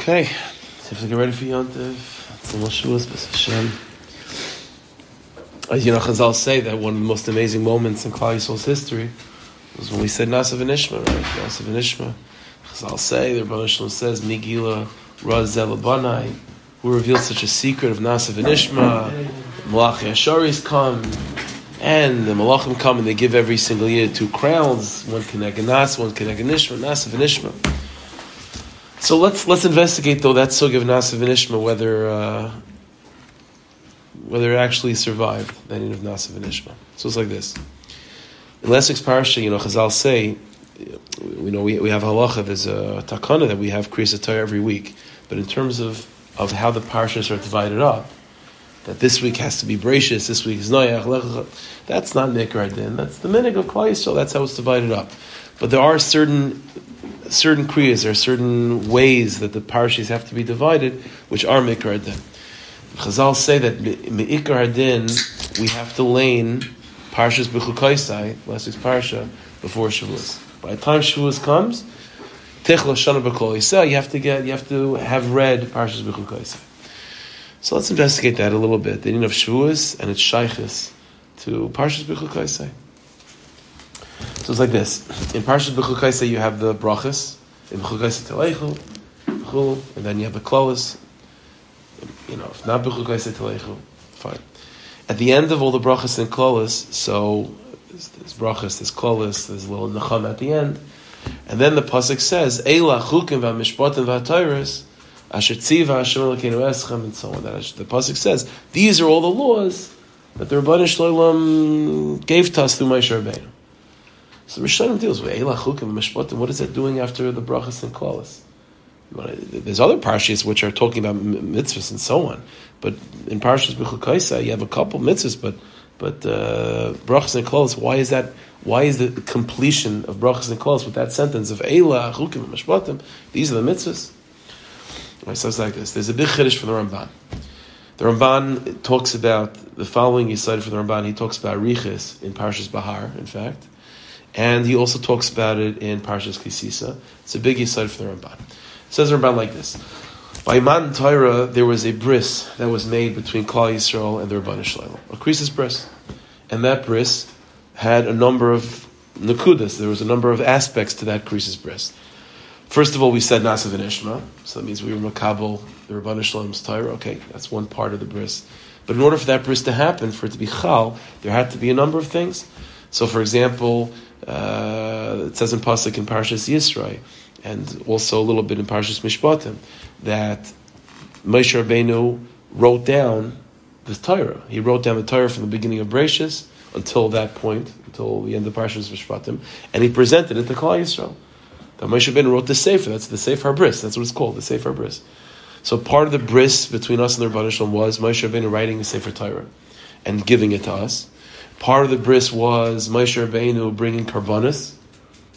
Okay, so if we get ready for Yontiv, it's almost Shavuos, Hashem. As you know, Chazal say that one of the most amazing moments in Klal Yisrael's history was when we said Nasa v'Nishma, right? Nasa v'Nishma. Chazal say, the Rebbe Shalom says, Migila Razel Banai, who revealed such a secret of Nasa v'Nishma, Malachi Asharis come, and the Malachim come and they give every single year two crowns, one Keneg Nas, one Keneg Nishma, Nasa v'Nishma. So let's let's investigate though that sugya of Nasa v'Nishma whether uh, whether it actually survived the ending of Nasa v'Nishma. So it's like this. In last week's parasha, you know, Chazal say, you know, we, we have halacha. There's a takana that we have kriyas every week, but in terms of of how the parashas are divided up, that this week has to be gracious, this week is noyach. That's not nikra din. That's the minig of Klal Yisrael. That's how it's divided up. But there are certain certain kriyas, there are certain ways that the parashas have to be divided, which are mikra din. Chazal say that meikar din we have to lane parshas b'chukaisai last week's parsha before Shavuos. By the time Shavuos comes, techla shana b'kol you have to get you have to have read parshas b'chukaisai. So let's investigate that a little bit. The meaning of Shavuos and its shaykhis to parshas b'chukaisai. So it's like this. In Parshas B'chukaisa you have the brachas, in B'chukaisa Teleichu, and then you have the klolis. You know, if not B'chukaisa Teleichu, fine. At the end of all the brachas and klolis, so there's, brachas, there's klolis, there's a little nacham at the end, and then the pasuk says, Eila chukim v'mishpatim v'atayris, asher eschem, and so on. That the pasuk says, these are all the laws that the Rabbanah Shloim gave to us through Moshe Rabbeinu. So Rishonim deals with Eila Chukim and Mishpatim. What is that doing after the brachas and klaus? There's other parshas which are talking about mitzvahs and so on, but in parshas b'chukaisa you have a couple mitzvahs, but but uh, brachas and klaus. Why is that? Why is the completion of brachas and klaus with that sentence of Eila Chukim Mishpatim? These are the mitzvahs. So it's like this. There's a big chiddush for the Ramban. The Ramban talks about the following. He cited for the Ramban. He talks about riches in Parshas Bahar. In fact, and he also talks about it in Parshas Kisisa. It's a big aside for the Ramban. It says the Ramban like this. By Man Torah, there was a bris that was made between Klal Yisrael and the Rabban Shalom. A krisis bris. And that bris had a number of nakudas. There was a number of aspects to that krisis bris. First of all, we said Nasav and Ishma, so that means we were Makabal, the Rabban Shalom's Torah. Okay, that's one part of the bris. But in order for that bris to happen, for it to be chal, there had to be a number of things. So, for example, uh, it says in pasuk in Parshas Yisrael, and also a little bit in Parshas Mishpatim, that Moshe Rabbeinu wrote down the Torah. He wrote down the Torah from the beginning of Bereshis until that point, until the end of Parshas Mishpatim, and he presented it to Klal Yisrael. That Moshe Rabbeinu wrote the Sefer. That's the Sefer Bris. That's what it's called, the Sefer Bris. So part of the bris between us and the Rebbe Shalom was Moshe Rabbeinu writing the Sefer Torah and giving it to us. Part of the bris was Moshe Rabbeinu bringing karbanis.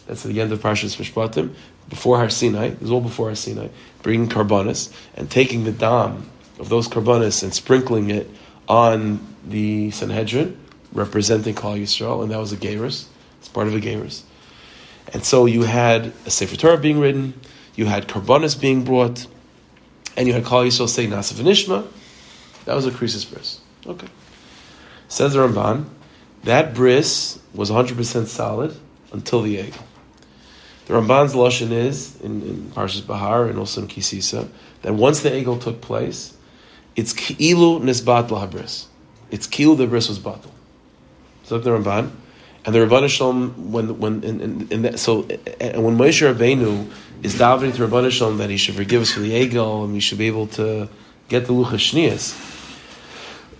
That's at the end of Parshas Mishpatim, before Har Sinai. It was all before Har Sinai. Bringing karbanis and taking the dam of those karbanis and sprinkling it on the Sanhedrin, representing Klal Yisrael, and that was a Gairus. It's part of a Gairus. And so you had a Sefer Torah being written, you had karbanis being brought, and you had Klal Yisrael saying Nasav Nishma. That was a krisis bris. Okay. Says the Ramban, that bris was 100% solid until the egg. The Ramban's lashon is in, in Parshas Bahar and also in Kisisa that once the egel took place, it's ki'ilu nisbat lahabris. It's ki'ilu the bris was batal. So the Ramban, and the Rabban Shalom when when in, in, in that, so and when Moshe Rabbeinu is davening to Rabban Shalom that he should forgive us for the egel and we should be able to get the luchas shnias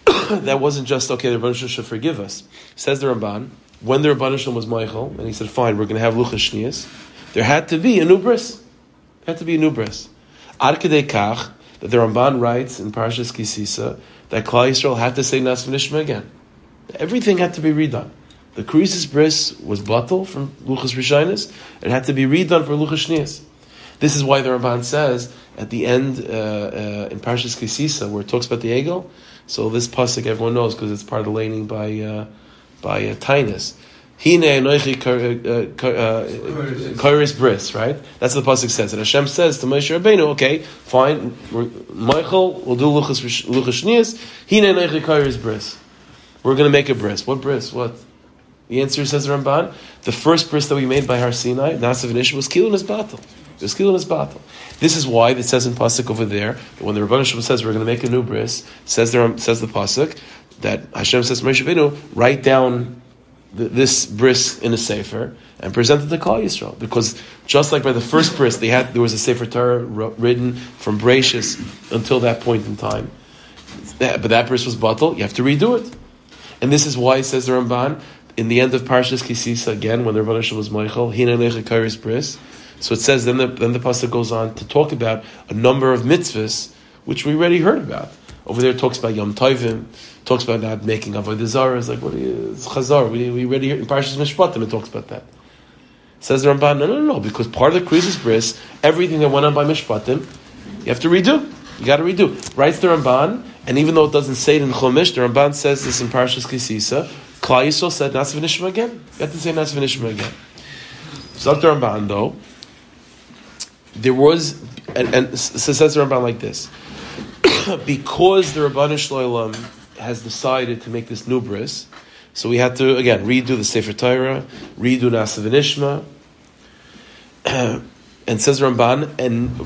that wasn't just okay. The Rebbeinu should forgive us. Says the Ramban when the Rebbeinu was Michael, and he said, "Fine, we're going to have luchas shnias." There had to be a new bris. Had to be a new bris. Ad kach that the Ramban writes in Parashas Kisisa that Klal Yisrael had to say Nas V'Nishma again. Everything had to be redone. The krisis bris was batal from luchas rishonis. It had to be redone for luchas shnias. This is why the Ramban says at the end uh, uh, in Parashas Kisisa, where it talks about the egel, so this pasuk everyone knows because it's part of the laning by uh, by uh, Tainus. Hine anoichi kairis bris, right? That's what the pasuk says. And Hashem says to Moshe Rabbeinu, okay, fine, Michael we'll do luchas shnias. Hine anoichi kairis bris. We're going to make a bris. What bris? What? The answer says Ramban. The first bris that we made by Har Sinai, Nasav Nishim, was killing his battle. This is why it says in pasuk over there when the Rabban Shem says we're going to make a new bris. Says the says the pasuk that Hashem says to Moshe write down this bris in a sefer and present it to Klal Yisrael. Because just like by the first bris, they had there was a sefer Torah written from Bereshis until that point in time. But that bris was bottled. You have to redo it. And this is why, it says the Ramban, in the end of Parshas Kisisa, again, when the Rebbe was Michael, Hina Bris. So it says, then the, then the Pasuk goes on to talk about a number of mitzvahs, which we already heard about. Over there, it talks about Yom Tovim, talks about not making avodah zarah. It's like what is chazar? We we already heard in Parshas Mishpatim it talks about that. Says the Ramban, no, no, no, because part of the Krisis Bris, everything that went on by Mishpatim, you have to redo. You got to redo. Writes the Ramban, and even though it doesn't say it in Chumash, the Ramban says this in Parshas Kisisa. Klal Yisrael said Nasav Nishma again. You have to say Nasav Nishma again. So the Ramban though, there was, and, and says the Ramban like this, because the Rabban Shloilam has decided to make this new bris, so we had to again redo the Sefer Torah, redo Nasav Nishma. and says Ramban, and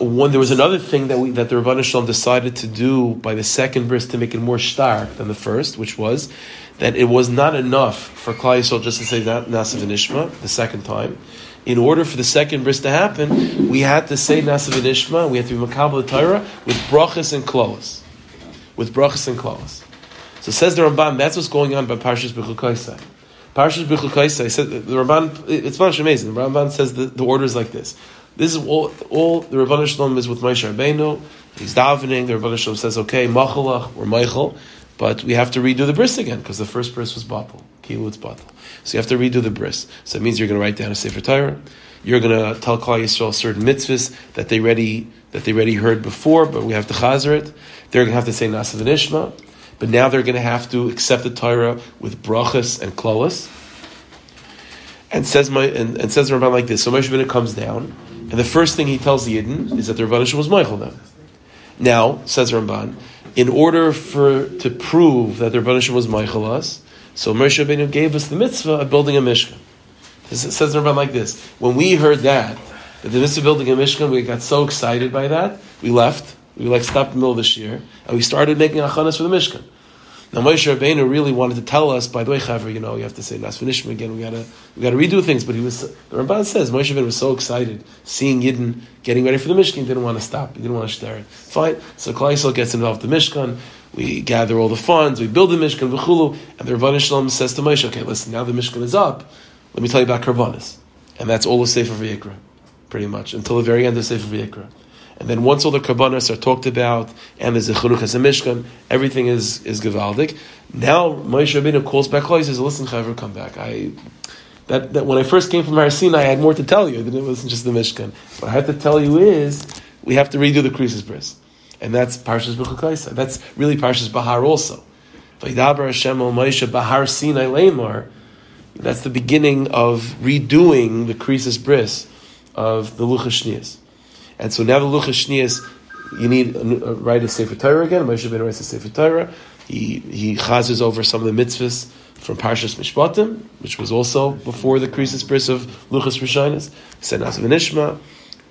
when uh, there was another thing that we, that the Rabban Shalom decided to do by the second bris to make it more stark than the first, which was that it was not enough for Klal Yisrael just to say that Nasav Nishma the second time. In order for the second bris to happen, we had to say Nasav Nishma, we had to be Makabal Torah with brachas and kloas. With brachas and kloas. So says the Ramban, that's what's going on by Parshas B'chukaisai. Parshas B'chukaisai, said the Ramban, it's much amazing. The Ramban says the, the order is like this. This is all, all the Rabban Shalom is with Moshe Rabbeinu. He's davening. The Rabban Shalom says, okay, Machalach or Michael. But we have to redo the bris again because the first bris was batal. Kilu batal. So you have to redo the bris. So it means you're going to write down a sefer Torah. You're going to tell Klal Yisrael certain mitzvahs that they already that they already heard before, but we have to chazer it. They're going to have to say nasav and ishma, but now they're going to have to accept the Torah with brachas and kloas. And says my and, and says the Ramban like this. So Moshe Rabbeinu comes down, and the first thing he tells the Yidden is that the Rebbeinu was Michael them. Now says Ramban, in order for to prove that the Rebbeinu was Meichelas, so Moshe Rabbeinu gave us the mitzvah of building a Mishkan. It says the Rebbeinu like this: When we heard that, that the mitzvah of building a Mishkan, we got so excited by that, we left. We like stopped in the middle of this year, and we started making achanas for the Mishkan. Now Moshe Rabbeinu really wanted to tell us, by the way, Chaver, you know, you have to say Nas Finishim again. We gotta we gotta redo things. But he was the says Moshe Rabbeinu was so excited seeing Yidden getting ready for the Mishkan, he didn't want to stop. He didn't want to stare it. Fine. So Yisrael gets involved in the Mishkan. We gather all the funds. We build the Mishkan v'chulu. And the Rabban Shalom says to Moshe, "Okay, listen. Now the Mishkan is up. Let me tell you about Karbanis." And that's all of Sefer Vayikra, pretty much until the very end of Sefer Vayikra. And then once all the karbanos are talked about, and there's a cheruchas and mishkan, everything is is gevaldik. Now Moshe Rabbeinu calls back He says, "Listen, Chaver, come back. I that, that when I first came from Har Sinai, I had more to tell you than it wasn't just the mishkan. What I have to tell you is we have to redo the krisis bris, and that's Parshas B'chukaisa. That's really Parshas Bahar also. Vaydaber Hashem al Moshe Bahar Sinai. That's the beginning of redoing the krisis bris of the Luchas Shnias. And so now the Luchas Shnias, you need a, write a Sefer Torah again. Moshe Ben writes a Sefer Torah. He he chazes over some of the mitzvahs from Parshas Mishpatim, which was also before the Krisis Bris of Luchas Rishonis. Senas V'Nishma,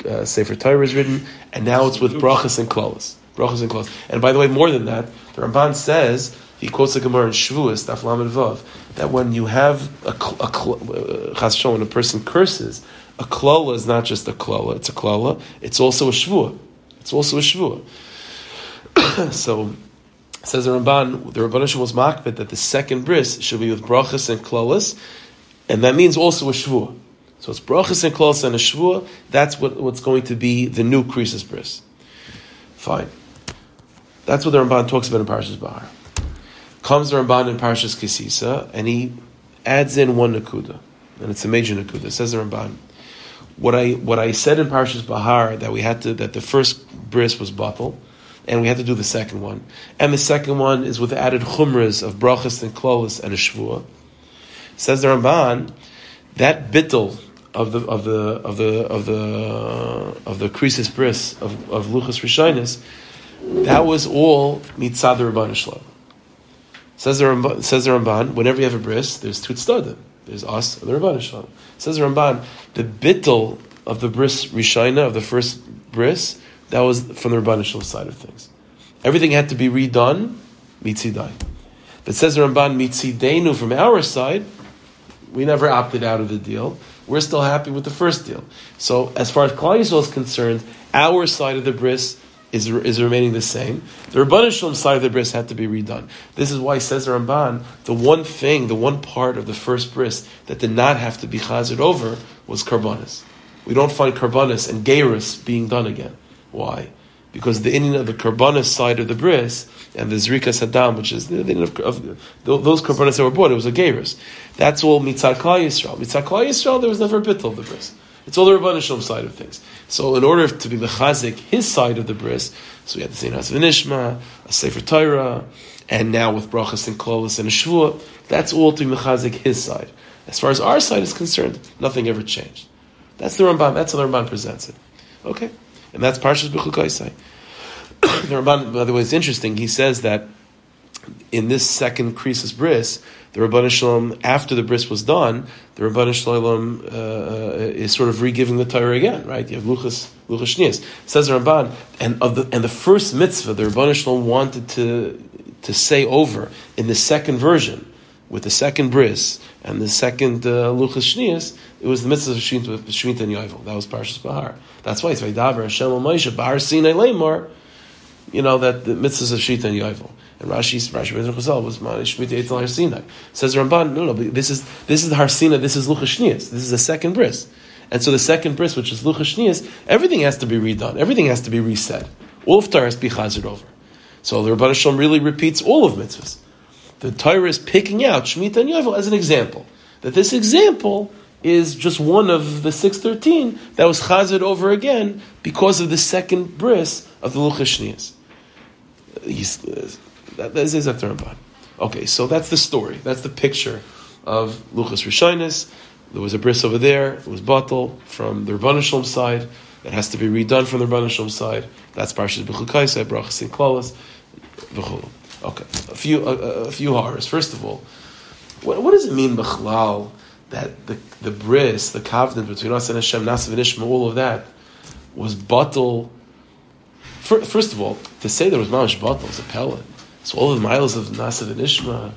uh, Sefer Torah is written, and now it's with brachas and klolas. Brachas and klolas. And by the way, more than that, the Ramban says he quotes the Gemara in Shavuos, Daf Lamed Vav, that when you have a, a, uh, a, when a person curses, a klola is not just a klola, it's a klola, it's also a shvua. It's also a shvua. so, says the Ramban, the Rabban was makbet that the second bris should be with brachas and klolas, and that means also a shvua. So it's brachas and klolas and a shvua, that's what, what's going to be the new krisis bris. Fine. That's what the Ramban talks about in Parshas Bahar. Comes the Ramban in Parshas Kisisa, and he adds in one nakuda, and it's a major nakuda. Says the Ramban what I what I said in Parshas Bahar that we had to that the first bris was bottle, and we had to do the second one, and the second one is with added chumras of brachas and klolas and a shvua. Says the Ramban, that bittel of the of the of the of the of the krisis bris of of luchas rishonis, that was all mitzad Rabban Shalom. Says the Ramban, says the Ramban, whenever you have a bris, there's two. There's us and the Rabban Shalom. Says the Ramban, the bittel of the bris rishina of the first bris, that was from the Rabban Shalom side of things. Everything had to be redone, mitzidai. But says the Ramban, mitzidenu from our side, we never opted out of the deal. We're still happy with the first deal. So as far as Klal Yisrael is concerned, our side of the bris is, is remaining the same. The Rabban Shalom side of the bris had to be redone. This is why says the Ramban, the one thing, the one part of the first bris that did not have to be chazed over was karbanis. We don't find karbanis and gerus being done again. Why? Because the Inyan of the karbanis side of the bris and the zrika sadam, which is the, the of, of, those karbanis that were brought, it was a gerus. That's all mitzad klal Yisrael. Mitzad klal Yisrael, there was never a bit of the bris. It's all the Rabban Shalom side of things. So in order to be mechazik his side of the bris, so we had the same Has Nishma, a Sefer Torah, and now with brachas and klolis and a shvua, that's all to be mechazik his side. As far as our side is concerned, nothing ever changed. That's the Ramban. That's how the Ramban presents it. Okay, and that's Parshas B'chukaisai. the Ramban, by the way, is interesting. He says that in this second krisis bris, the Rabban Shalom, after the bris was done, the Rabban Shalom uh, uh, is sort of re-giving the Torah again, right? You have Luchas, Luchas Shnias. Says the Ramban, and of the and the first mitzvah the Rabban Shalom wanted to to say over in the second version, with the second bris and the second uh, Luchas Shnias, it was the mitzvah of Shemitah and Yovel. That was Parshas Bahar. That's why it's Vaydaber Hashem Moshe Bahar Sinai Lemar. You know that the mitzvahs of Shemitah and Yovel. And Rashi, Rashi Chazal was Manish Shmita Har Says Ramban, no, no, this is this is the Har Harsina, this is Luchashnias, this is the second bris. And so the second bris, which is Luchashnias, everything has to be redone, everything has to be reset. All of to be chazed over. So the Rabban Shalom really repeats all of mitzvahs. The Torah is picking out Shemitah and Yovel as an example. That this example is just one of the 613 that was chazed over again because of the second bris of the Luchashnias. That, that is exactly Ramban. Okay, so that's the story. That's the picture of Luchas Rishonis. There was a bris over there. It was batal from the Rabban side. It has to be redone from the Rabban side. That's Parshas B'chukaisa, Brachas and Klalas, Okay, a few a, a, few horrors. First of all, what, what does it mean B'chlal that the the bris, the covenant between us and Hashem, Nasav and Ishma, all of that was batal. First of all, to say there was mamash batal is a pellet. So all the miles of Nasa and Ishma,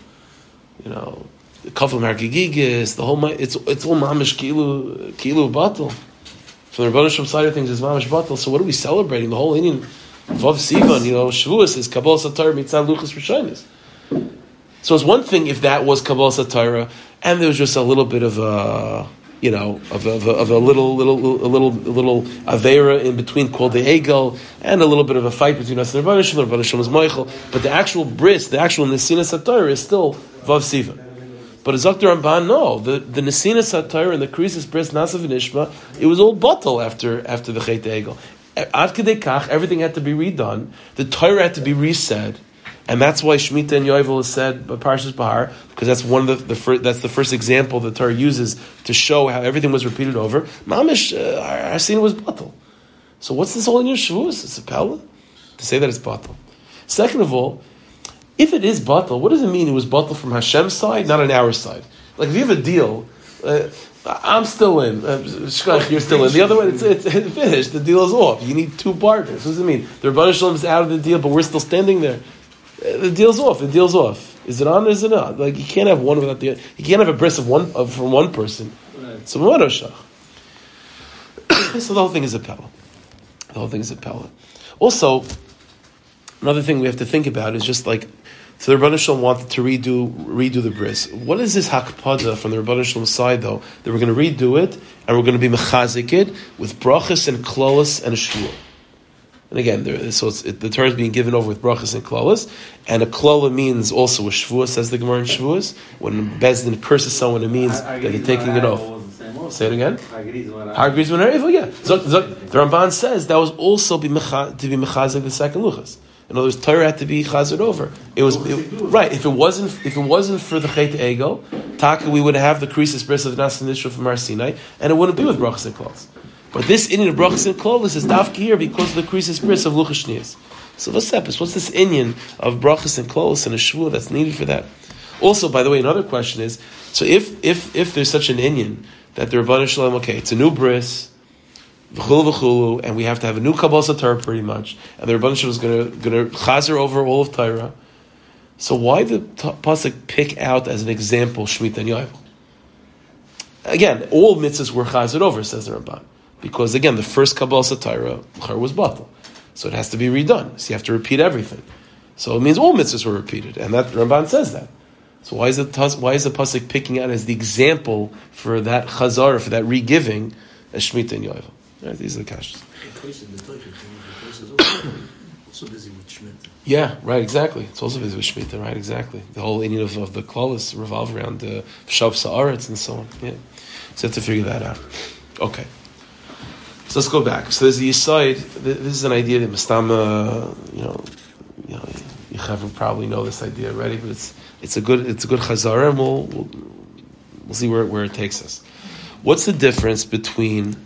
you know, the Kafel Margigigis, the whole, it's, it's all Mamish Kilu, Kilu Batal. From the Rebbeinu side of things, is Mamish Batal. So what are we celebrating? The whole Inyan, Vav Sivan, you know, Shavuos is Kabbalah Satar Mitzah Luchas Rishonis. So it's one thing if that was Kabbalah Satara, and there was just a little bit of a, you know, of a, of of a little, little, a little, a little avera in between called the egel, and a little bit of a fight between us and Rabban Shalom. Rabban Shalom is Michael, but the actual bris, the actual Nesina Satar is still Vav Siva. But as Dr. Ramban, no, the, the Nesina Satar and the Krisis bris Nasav and Ishma, it was all bottle after, after the Chet Egel. Ad everything had to be redone, the Torah had to be reset, and that's why Shemitah and Yovel is said by Parshas Bahar, because that's one of the, the first, that's the first example the Torah uses to show how everything was repeated over. Mamish, uh, our scene was batal. So what's this all in your Shavuos? It's a pella? To say that it's batal. Second of all, if it is batal, what does it mean it was batal from Hashem's side, not on our side? Like if you have a deal, uh, I'm still in. Uh, you're still in. The other way, it's, it's, it's, finished. The deal is off. You need two partners. What does it mean? The Rebbe Shalom is out of the deal, but we're still standing there. The deal's off. The deal's off. Is it on or is it not? Like you can't have one without the other. You can't have a bris of one of, from one person. Right. So So the whole thing is a pella. The whole thing is a pella. Also, another thing we have to think about is just like so the Rebbeinu Shalom wanted to redo redo the bris. What is this hakpada from the Rebbeinu Shalom side though? That we're going to redo it and we're going to be mechazik it with brachas and klolas and a shul. And again, there, so it, the Torah is being given over with brachas and klolas, and a klola means also a shvuah, says the Gemara in shvuas. When Bezdin curses someone, it means that they're taking it off. Say it again. Hagriz when Yeah. the Ramban says that was also be mecha, to be mechazik the second luchas. In other words, Torah had to be chazed over. It was it, right. If it wasn't, if it wasn't for the Chet Egel, Taka, we would have the Krisis bris of Nasan Nishra from Har Sinai, and it wouldn't be with brachas and klolos. But this Inyan of brachas and klolos is dafka here because of the Krisis bris of Luchashnias. So what's that? What's this Inyan of brachas and klolos and a shvua that's needed for that? Also, by the way, another question is: so if if if there's such an Indian that the Rabbanah Shalom, okay, it's a new bris v'chulu v'chulu, and we have to have a new Kabbalah Torah pretty much, and the Rebbeinu is going to going to chazer over all of Torah. So why the pasuk pick out as an example Shemitah and Yovel? Again, all mitzvahs were chazer over, says the Ramban, because again, the first Kabbalah Torah was batal, so it has to be redone. So you have to repeat everything. So it means all mitzvahs were repeated, and that Ramban says that. So why is the why is the pasuk picking out as the example for that chazar for that regiving as Shemitah and Yovel? Right, these are the kashas. Yeah, right, exactly. It's also busy with Shemitah, right, exactly. The whole Inyan of, of the Klaus revolve around the uh, Shav Sa'aretz and so on. Yeah. So you have to figure that out. Okay. So let's go back. So there's the side. This is an idea that Mastama, you know, you know, you have probably know this idea already, but it's it's a good it's a good chazara, and we'll, we'll we'll see where where it takes us. What's the difference between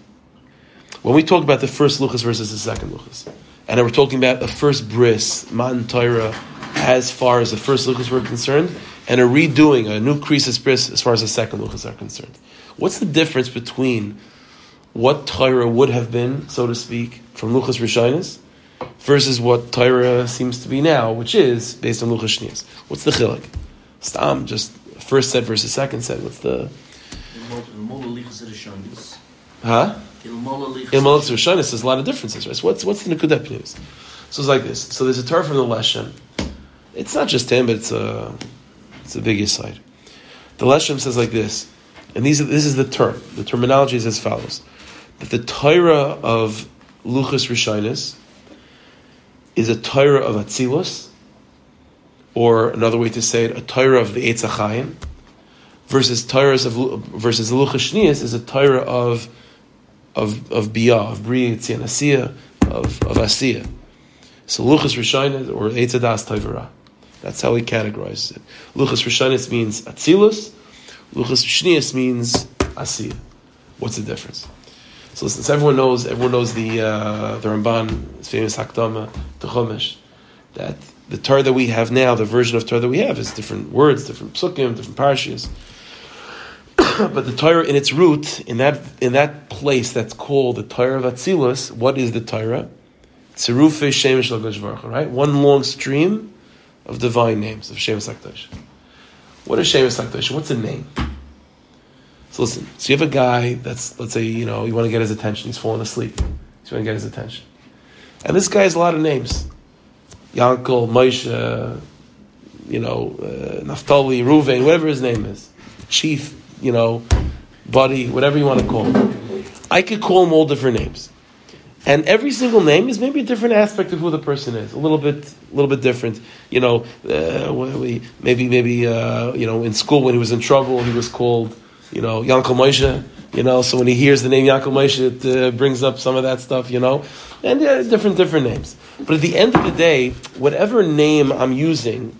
when we talk about the first luchas versus the second luchas, and we're talking about the first bris, matan Torah, as far as the first luchas were concerned, and a redoing, a new krisis bris as far as the second luchas are concerned. What's the difference between what Torah would have been, so to speak, from luchas rishonis, versus what Torah seems to be now, which is based on luchas shnias? What's the chilik? Stam, just first set versus second set. What's the? Huh? Ilmal Rishonis, there's a lot of differences, right? So what's what's the Nekudah Pnius? So it's like this. So there's a Torah from the Leshem. It's not just him, but it's a it's a big side. The Leshem says like this, and these this is the term. The terminology is as follows: the Torah of Luchas Rishonis is a Torah of Atzilus, or another way to say it, a Torah of the Eitz Achayim, versus Torahs of versus Luchas Shnias is a Torah of of of biyah, of bria, tzien of of asiya. So luchas rishonis or etzadas toivara. That's how he categorizes it. Luchas rishonis means atzilus. Luchas shnius means asiya. What's the difference? So since everyone knows, everyone knows the uh, the Ramban, famous Hakdama, the Chumash, that the Torah that we have now, the version of Torah that we have, is different words, different psukim, different parashas. but the Torah in its root, in that in that place that's called the Torah of Atzilus, what is the Torah? Tzirufe Shemesh Baruch right? One long stream of divine names of Shemesh Lakdosh. What is Shemesh Lakdosh? What's a name? So listen, so you have a guy that's, let's say, you know, you want to get his attention, he's falling asleep. So you want to get his attention. And this guy has a lot of names. Yankel, Moshe, you know, uh, Naftali, Ruvain, whatever his name is. Chief, you know, buddy, whatever you want to call him. I could call him all different names. And every single name is maybe a different aspect of who the person is, a little bit, a little bit different. You know, uh, maybe, maybe, uh, you know, in school when he was in trouble, he was called, you know, Yankel Moshe. You know, so when he hears the name Yankel Moshe, it uh, brings up some of that stuff. You know, and different, different names. But at the end of the day, whatever name I'm using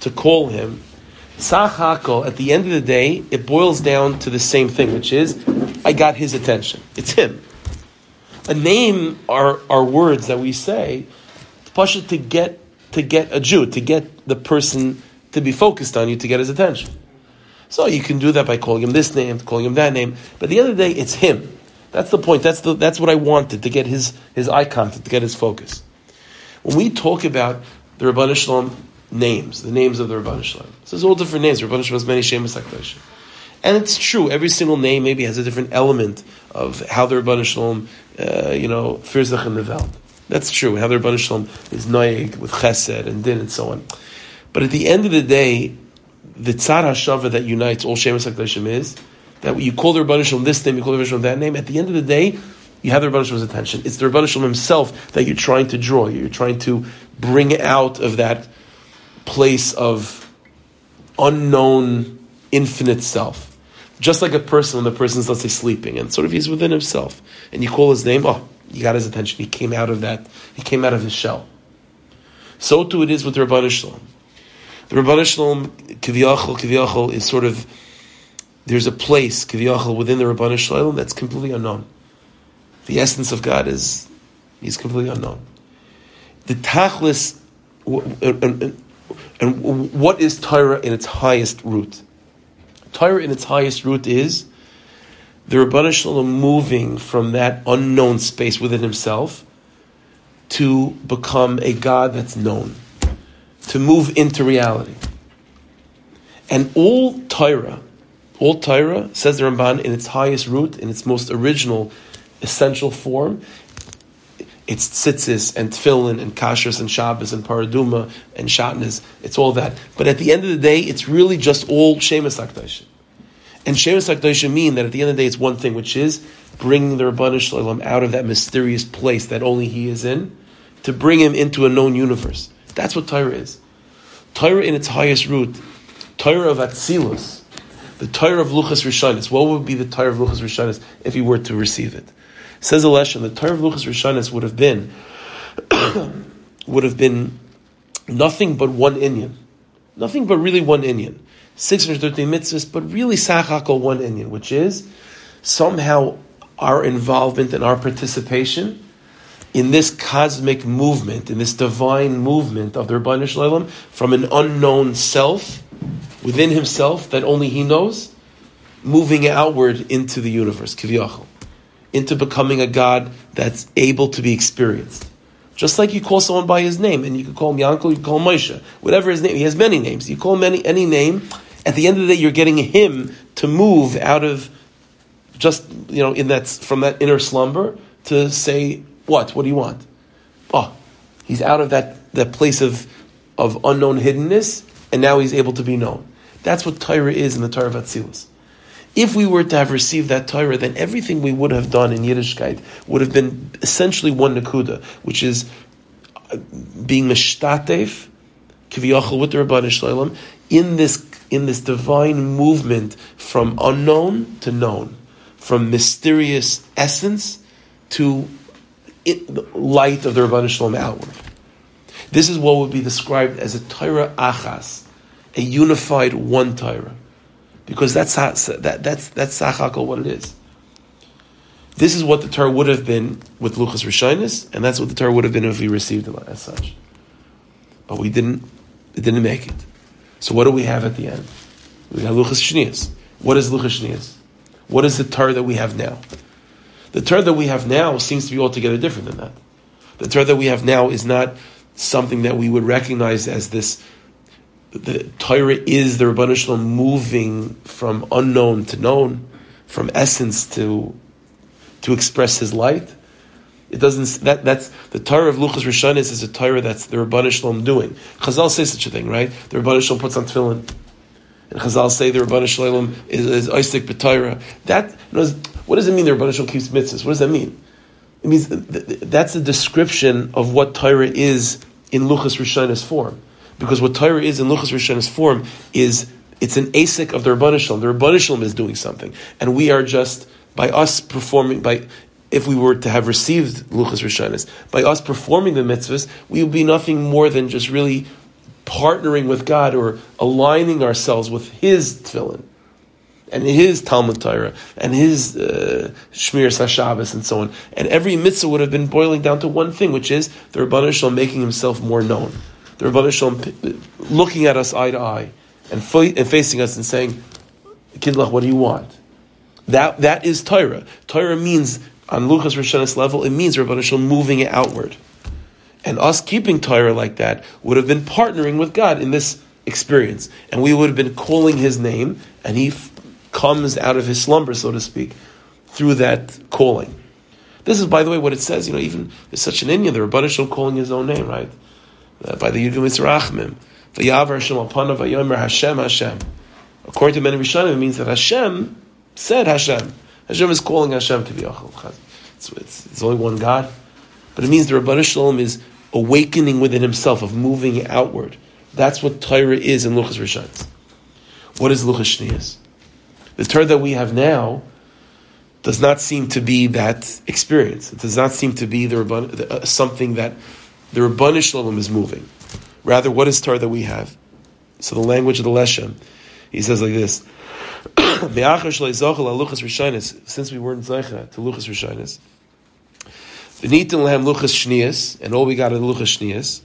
to call him Tzach at the end of the day, it boils down to the same thing, which is, I got his attention. It's him. A name are, are words that we say, to get to get a Jew, to get the person to be focused on you, to get his attention. So you can do that by calling him this name, calling him that name. But the the day, it's him. That's the point. That's the that's what I wanted to get his his eye contact, to get his focus. When we talk about the Rabban Shalom names, the names of the Rabban Shalom. So there's all different names. Rabban Shalom has many Shemus HaKadosh. And it's true, every single name maybe has a different element of how the Rabban Shalom, uh, you know, in the Welt. That's true, how the Rabban Shalom is noyeg with chesed and din and so on. But at the end of the day, the tzar hashava that unites all Shemus HaKadoshim is that you call the Rabban Shalom this name, you call the Rabban Shalom that name. At the end of the day, you have the Rabban Shalom's attention. It's the Rabban Shalom himself that you're trying to draw. You're trying to bring out of that place of unknown infinite self. Just like a person when the person's, let's say, sleeping, and sort of he's within himself. And you call his name, oh, you got his attention. He came out of that, he came out of his shell. So too it is with the Rabban Shalom. The Rabban Shalom, Kiviyachal, Kiviyachal is sort of, there's a place, Kiviyachal, within the Rabban Shalom that's completely unknown. The essence of God is, he's completely unknown. The Tachlis, and, and, and what is Torah in its highest root? Torah in its highest root is the Rabban Shalom moving from that unknown space within himself to become a God that's known, to move into reality. And all Torah, all Torah, says the Ramban, in its highest root, in its most original, essential form, it's tzitzis and tefillin and kashrus and Shabbos and paraduma and shatnas. It's all that. But at the end of the day, it's really just all shemus akdashim. And shemus akdashim mean that at the end of the day, it's one thing, which is bringing the Rabbanu Shalom out of that mysterious place that only He is in, to bring Him into a known universe. That's what Torah is. Torah in its highest root, Torah of Atzilus, the Torah of Luchas Rishonis. What would be the Torah of Luchas Rishonis if he were to receive it? Says the Leshem, the Torah of Luchas Rishonis would have been would have been nothing but one Inyan. Nothing but really one Inyan. 613 mitzvahs, but really Sachakal one Inyan, which is somehow our involvement and our participation in this cosmic movement, in this divine movement of the Rabbanu Shalom from an unknown self within himself that only he knows, moving outward into the universe, Kiviyachal into becoming a God that's able to be experienced. Just like you call someone by his name, and you can call him Yankel, you can call him Moshe, whatever his name. He has many names. You call him any, any name. At the end of the day, you're getting him to move out of just you know in that from that inner slumber to say what? What do you want? Oh, he's out of that that place of of unknown hiddenness, and now he's able to be known. That's what Torah is in the Torah of Atzilus. If we were to have received that Torah, then everything we would have done in Yiddishkeit would have been essentially one nakuda, which is uh, being mishtatef, kiviyachal with the Rabban Shalom, in this in this divine movement from unknown to known, from mysterious essence to light of the Rabban Shalom outward. This is what would be described as a Torah achas, a unified one Torah because that's that, that's that's sachakol what it is. This is what the Torah would have been with Luchas Rishonis, and that's what the Torah would have been if we received it as such. But we didn't. It didn't make it. So what do we have at the end? We got Luchas Shnias. What is Luchas Shnias? What is the Torah that we have now? The Torah that we have now seems to be altogether different than that. The Torah that we have now is not something that we would recognize as this the Torah is the Rabban Shalom moving from unknown to known, from essence to to express His light. It doesn't. That that's the Torah of Luchas Rishonis is a Torah that's the Rabban Shalom doing. Chazal says such a thing, right? The Rabban Shalom puts on tefillin, and Chazal say the Rabban Shalom is, is Isaac B'Torah. That you know, what does it mean? The Rabban Shalom keeps mitzvahs. What does that mean? It means that's a description of what Torah is in Luchas Rishonis form. Because what Torah is in Luchas Rishon's form is it's an asik of the Rabbanah Shalom. The Rabbanah Shalom is doing something, and we are just by us performing by. If we were to have received Luchas Rishonis, by us performing the mitzvahs, we would be nothing more than just really partnering with God or aligning ourselves with His tefillin and His Talmud Torah and His uh, Shmir and so on. And every mitzvah would have been boiling down to one thing, which is the Rabbanah Shalom making Himself more known the Rabbanah Shalom looking at us eye to eye and, and facing us and saying, Kidlach, what do you want? That, that is Torah. Torah means, on Luchas Rishonis level, it means Rabbanah Shalom moving it outward. And us keeping Torah like that would have been partnering with God in this experience. And we would have been calling His name, and He f- comes out of His slumber, so to speak, through that calling. This is, by the way, what it says. You know, even there's such an Inyan, the Rabbanah Shalom calling His own name, right? uh, by the Yudum Mitzrachmim. V'yavar Hashem alpana v'yomer Hashem Hashem. According to many Rishonim, it means that Hashem said Hashem. Hashem is calling Hashem to be it's, it's, it's only one God. But it means the Rabbanah Shalom is awakening within himself, of moving outward. That's what Torah is in Luchas Rishon. What is Luchas Shnias? The Torah that we have now does not seem to be that experience. It does not seem to be the, uh, something that the Rabbanu Shalom is moving. Rather, what is Torah that we have? So the language of the Leshem, he says like this. Since we weren't Zeicha to Luchas Rishonis, V'nitin lehem Luchas Shnias, and all we got are the Luchas Shnias.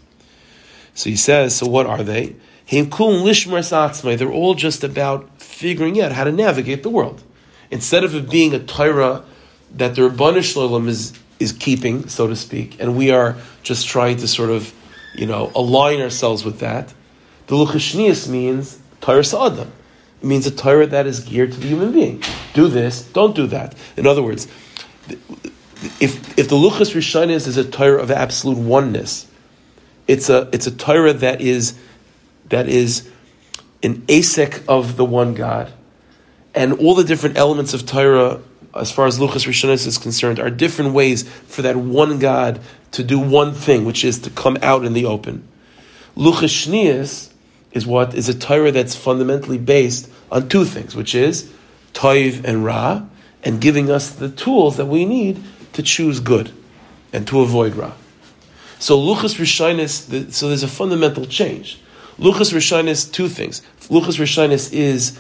So he says, so what are they? They're all just about figuring out how to navigate the world. Instead of it being a Torah that the Rabbanu is, is keeping, so to speak, and we are just trying to sort of, you know, align ourselves with that, the Luchashnias means Torah Sa'adam. It means a Torah that is geared to the human being. Do this, don't do that. In other words, if, if the Luchas Rishonis is a Torah of absolute oneness, it's a, it's a Torah that is, that is an asek of the one God. And all the different elements of Torah, as far as Luchas Rishonis is concerned, are different ways for that one God to do one thing, which is to come out in the open. Luchas Shnias is what is a Torah that's fundamentally based on two things, which is Toiv and Ra, and giving us the tools that we need to choose good and to avoid Ra. So Luchas Rishonis, so there's a fundamental change. Luchas Rishonis, two things. Luchas Rishonis is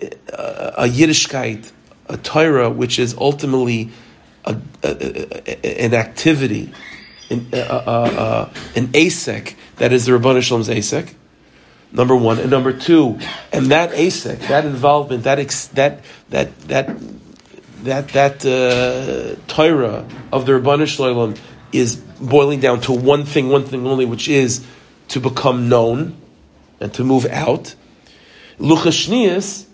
a, a Yiddishkeit, a Torah, which is ultimately a, a, an activity, an, asek that is the Rabbanu Shalom's asek. Number one, and number two, and that asek, that involvement, that ex, that that that that that uh, Torah of the Rabbanu Shalom is boiling down to one thing, one thing only, which is to become known and to move out. Luchashnias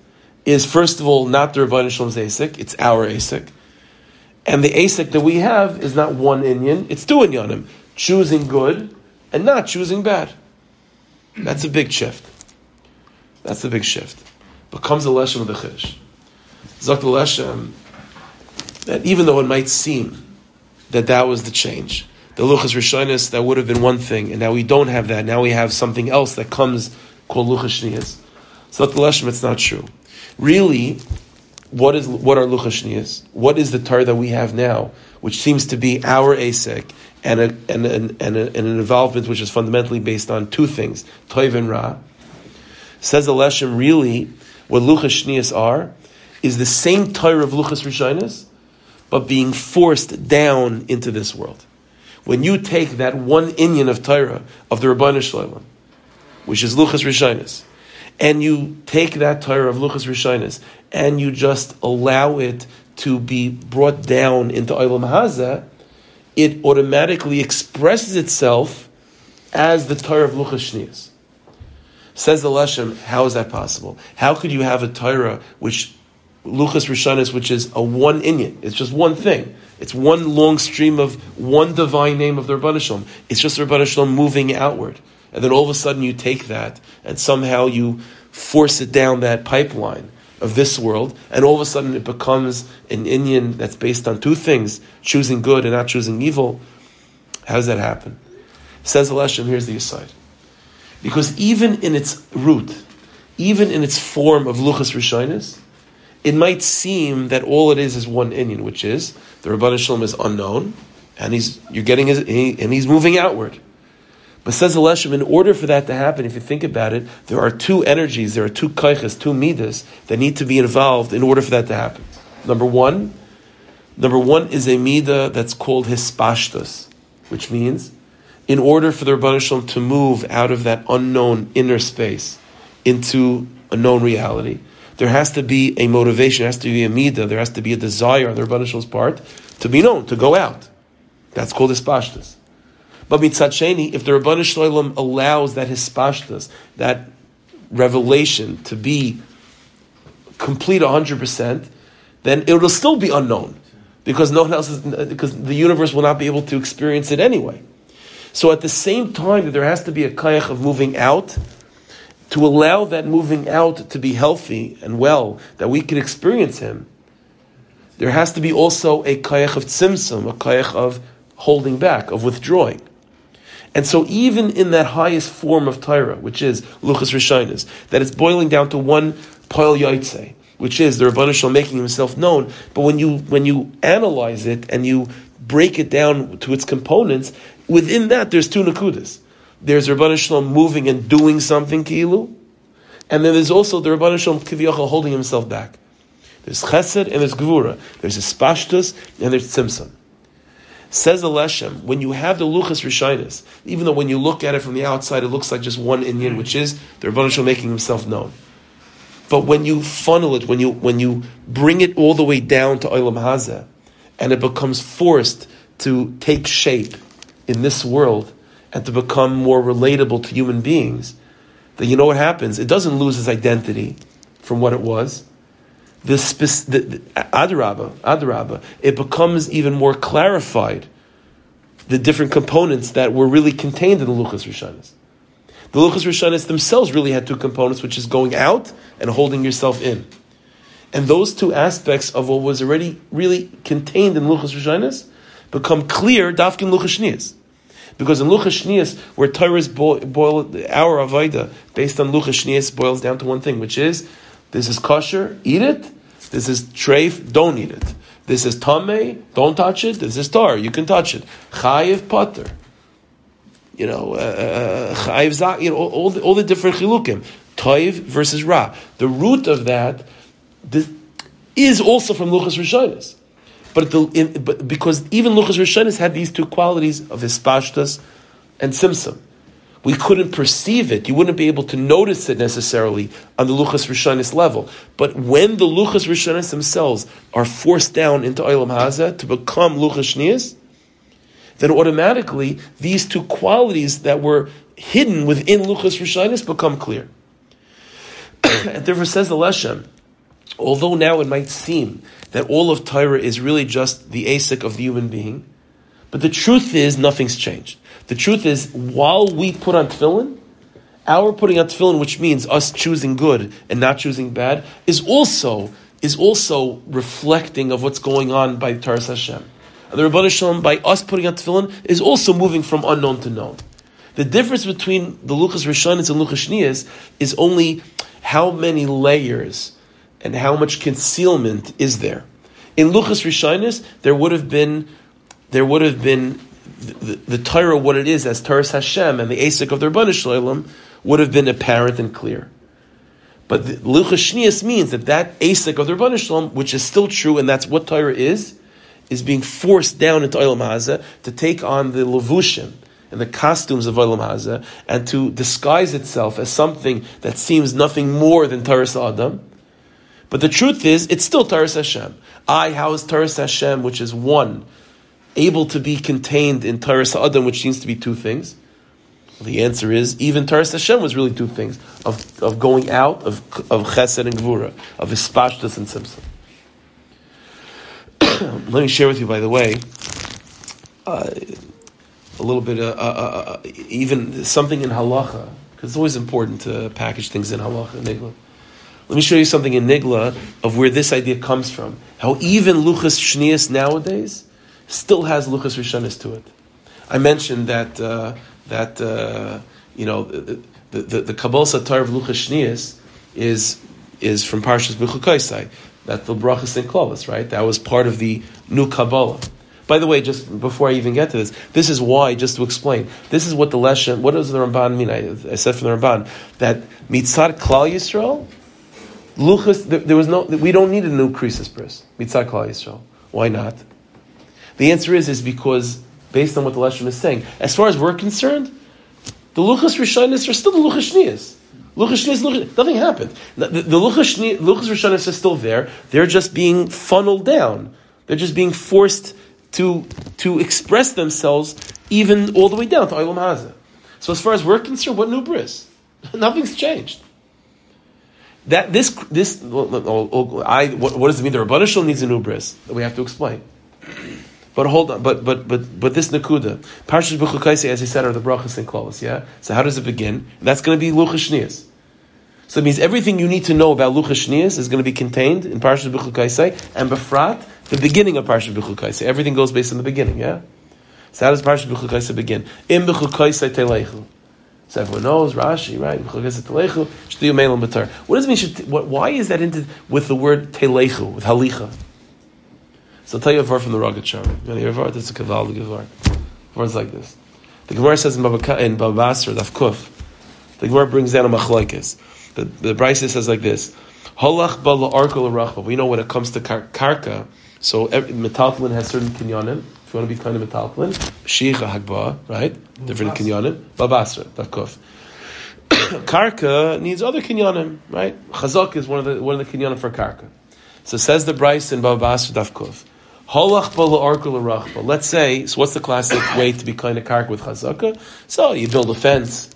is first of all not the Rabbi Shalom's Asik, it's our Asik. And the Asik that we have is not one Inyan, it's two Inyanim. Choosing good and not choosing bad. That's a big shift. That's a big shift. Becomes a lesson of the Chish. Zok Leshem, that even though it might seem that that was the change, the Luchas Rishonis, that would have been one thing, and now we don't have that. Now we have something else that comes called Luchas Shniyas. So the Leshem, it's not true. Really, what is what are Luchas Shniyas? What is the tar that we have now, which seems to be our asek and, a, and, and, and, a, and an involvement which is fundamentally based on two things, Toiv and Ra. Says the Leshem, really, what Luchas Shniyas are, is the same Torah of Luchas Rishonis, but being forced down into this world when you take that one Inyan of Torah of the Rabbanu Shalom, which is Luchas Rishonis, and you take that Torah of Luchas Rishonis, and you just allow it to be brought down into Olam Haza, it automatically expresses itself as the Torah of Luchas Shnias. Says the Leshem, how is that possible? How could you have a Torah which Luchas Rishonis, which is a one Inyan, it's just one thing. It's one long stream of one divine name of the Rabbanah Shalom. It's just the Rabbanah Shalom moving outward. And then all of a sudden you take that and somehow you force it down that pipeline of this world, and all of a sudden it becomes an Inyan that's based on two things choosing good and not choosing evil. How does that happen? Says Elishem, here's the aside. Because even in its root, even in its form of Luchas Rishonis, it might seem that all it is is one Inyan, which is the Rabban Shalom is unknown, and he's you're getting his, and he's moving outward. But says Elisham, in order for that to happen, if you think about it, there are two energies, there are two kaiches, two midas that need to be involved in order for that to happen. Number one, number one is a mida that's called hispashtus, which means in order for the Rabban Shalom to move out of that unknown inner space into a known reality, there has to be a motivation, there has to be a midah, there has to be a desire on the Rabbanish's part to be known, to go out. That's called hispashtas. But mitzat sheni, if the Rabbanah Shalom allows that hispashtas, that revelation to be complete 100%, then it will still be unknown. Because no one else is, because the universe will not be able to experience it anyway. So at the same time that there has to be a kayach of moving out, to allow that moving out to be healthy and well, that we can experience Him, there has to be also a kayach of tzimtzum, a kayach of holding back, of withdrawing. And so, even in that highest form of Torah, which is Luchas Rishonis, that it's boiling down to one Poil Yaitse, which is the Rabbanah Shalom making himself known. But when you when you analyze it and you break it down to its components, within that there's two nakudas. there's Rabban Shalom moving and doing something, Kilu, and then there's also the Rabban Shalom Kiviyachal holding himself back. There's Chesed and there's Gevura. There's Espashtus and there's Tzimtzum. Says the Leshem, when you have the Luchas Rishonis, even though when you look at it from the outside, it looks like just one Inyan, which is the Rabban Shalom making himself known. But when you funnel it, when you when you bring it all the way down to Olam Hazeh, and it becomes forced to take shape in this world and to become more relatable to human beings, then you know what happens? It doesn't lose its identity from what it was the, the, the it becomes even more clarified the different components that were really contained in the Luchas Rishonis. The Luchas Rishonis themselves really had two components, which is going out and holding yourself in. And those two aspects of what was already really contained in Luchas Rishonis become clear, Dafkin Luchas Shnias. Because in Luchas Shnias, where Torah's boil, boil our Avaida, based on Luchas Shnias, boils down to one thing, which is this is kosher, eat it. This is treif, don't eat it. This is tamei, don't touch it. This is tar, you can touch it. Chayiv potter. You know, uh, uh chayiv uh, you know, all, all, the, all the different chilukim. Toiv versus ra. The root of that this, is also from Luchas Rishonis. But, the, in, but because even Luchas Rishonis had these two qualities of hispashtas and simsim we couldn't perceive it. You wouldn't be able to notice it necessarily on the Luchas Rishonis level. But when the Luchas Rishonis themselves are forced down into Olam Hazeh to become Luchas Shnias, then automatically these two qualities that were hidden within Luchas Rishonis become clear. and therefore says the Leshem, although now it might seem that all of Torah is really just the ASIC of the human being, but the truth is nothing's changed. The truth is, while we put on tefillin, our putting on tefillin, which means us choosing good and not choosing bad, is also is also reflecting of what's going on by Taras Hashem. And the Rabban Shalom, by us putting on tefillin, is also moving from unknown to known. The difference between the Luchas Rishonis and Luchas Shnias is only how many layers and how much concealment is there. In Luchas Rishonis, there would have been there would have been the, the, Torah, what it is as Torah Hashem and the Asik of the Rabbanu Shalom would have been apparent and clear. But the Lucha means that that Asik of the Rabbanu Shalom, which is still true, and that's what Torah is, is being forced down into Olam Hazeh to take on the levushim and the costumes of Olam Hazeh and to disguise itself as something that seems nothing more than Torah Adam. But the truth is, it's still Torah Hashem. I house Torah Hashem, which is one able to be contained in Taras Adam, which seems to be two things? The answer is even Taras Hashem was really two things of, of going out of, of Chesed and Gvura, of Ispashtas and Simson. Let me share with you, by the way, uh, a little bit, uh, uh, uh, uh even something in halacha, because it's always important to package things in halacha and nigla. Let me show you something in nigla of where this idea comes from. How even luchas shnias nowadays still has luchas rishonis to it. I mentioned that uh, that uh, you know the the, the Kabbalah Satar of luchas is is from Parshas B'chukaisai. That the brachas and klavas, right? That was part of the new Kabbalah. By the way, just before I even get to this, this is why, just to explain, this is what the Leshem, what does the Ramban mean? I, I said from the Ramban that mitzad Klal Yisrael, luchas, there, there, was no, we don't need a new krisis bris, mitzad Klal Yisrael. Why not? The answer is, is because, based on what the Leshem is saying, as far as we're concerned, the Luchas Rishonis are still the Luchas Shnias. Luchas Shnias, nothing happened. The, the, the Luchas, Rishonis are still there. They're just being funneled down. They're just being forced to, to express themselves even all the way down to Olam Hazeh. So as far as we're concerned, what new bris? Nothing's changed. That this this I what, what does it mean? The Rabbanishal needs a new bris that we have to explain. But hold on, but but but but this nakuda, Parshas B'chukaisi, as he said, are the brachas and klaus. Yeah. So how does it begin? That's going to be luchas. So it means everything you need to know about luchas is going to be contained in Parshas B'chukaisi and Befrat, the beginning of Parshas B'chukaisi. Everything goes based on the beginning. Yeah. So how does Parshas B'chukaisi begin? In B'chukaisi teleichu. So everyone knows Rashi, right? What does it mean? Why is that into with the word telechu with halicha? So I'll tell you a word from the Rogatchover. You want to hear a word? It's a Kaval Gevar. Words like this. The Gemara says in Baba in Baba Basra, Daf Kuf, the Gemara brings down a machlokes. The the Brisa says like this: Halach bala rachba. We know when it comes to kar- karka, so every, metaltlin has certain kinyanim. If you want to be kind of metaltlin, shicha hagba, right? Different kinyanim. Babasra, Daf Kuf. karka needs other kinyanim, right? Chazak is one of the one of the kinyanim for karka. So says the Brisa in Baba Basra Let's say, so what's the classic way to be kind of kark with chazaka? So you build a fence,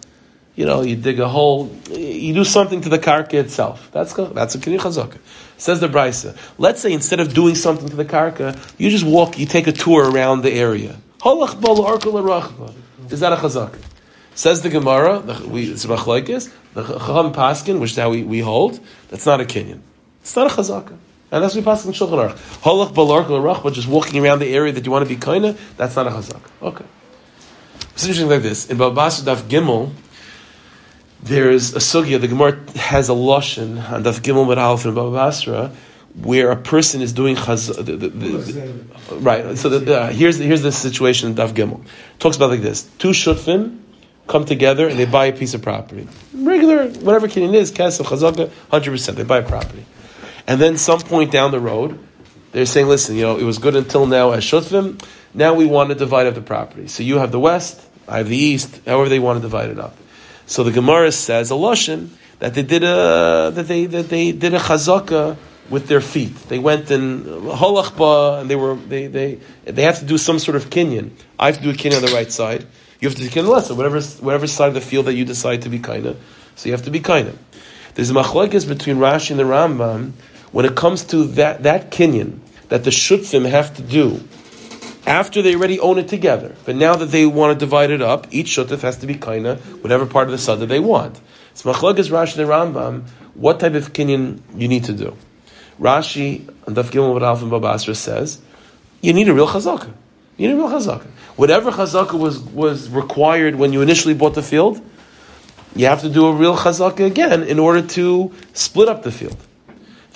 you know, you dig a hole, you do something to the karka itself. That's that's a kiri chazaka. Says the Brisa. Let's say instead of doing something to the karka, you just walk, you take a tour around the area. Is that a chazaka? Says the Gemara, the, we, it's machlekes, the Chacham Paskin, which is how we, we hold, that's not a kinyan. It's not a chazaka. And that's what we pass in Shulchan Aruch. Holach balark l'rach, but just walking around the area that you want to be kaina, that's not a chazaka. Okay. It's interesting like this. In Babas Daf Gimel, there's a sugya, the Gemara has a lashon on Daf Gimel with Alf in Babasra, where a person is doing chaz, the, the, the, right. So the, uh, here's here's the situation in Daf Gimel. It talks about like this: two shutfim come together and they buy a piece of property. Regular, whatever kinyan is, kesef, chazaka, hundred percent. They buy a property, and then some point down the road, they're saying, "Listen, you know, it was good until now as shutfim. Now we want to divide up the property. So you have the west, I have the east. However, they want to divide it up." So the Gemara says a lashon that they did a that they that they did a chazaka with their feet. They went in halachba and they were they they they have to do some sort of kinyan. I have to do a kinyan on the right side. You have to do kinyan left side, whatever whatever side of the field that you decide to be kinda. So you have to be kinda. There's a machlekes between Rashi and the Rambam when it comes to that that kinyan that the shutfim have to do after they already own it together. But now that they want to divide it up, each shutuf has to be kaina, whatever part of the sada they want. It's machlokes Rashi and Rambam. What type of kinyan you need to do? Rashi and Daf Gimel Alf and Babasra says you need a real chazaka. You need a real chazaka. Whatever chazaka was was required when you initially bought the field, you have to do a real chazaka again in order to split up the field.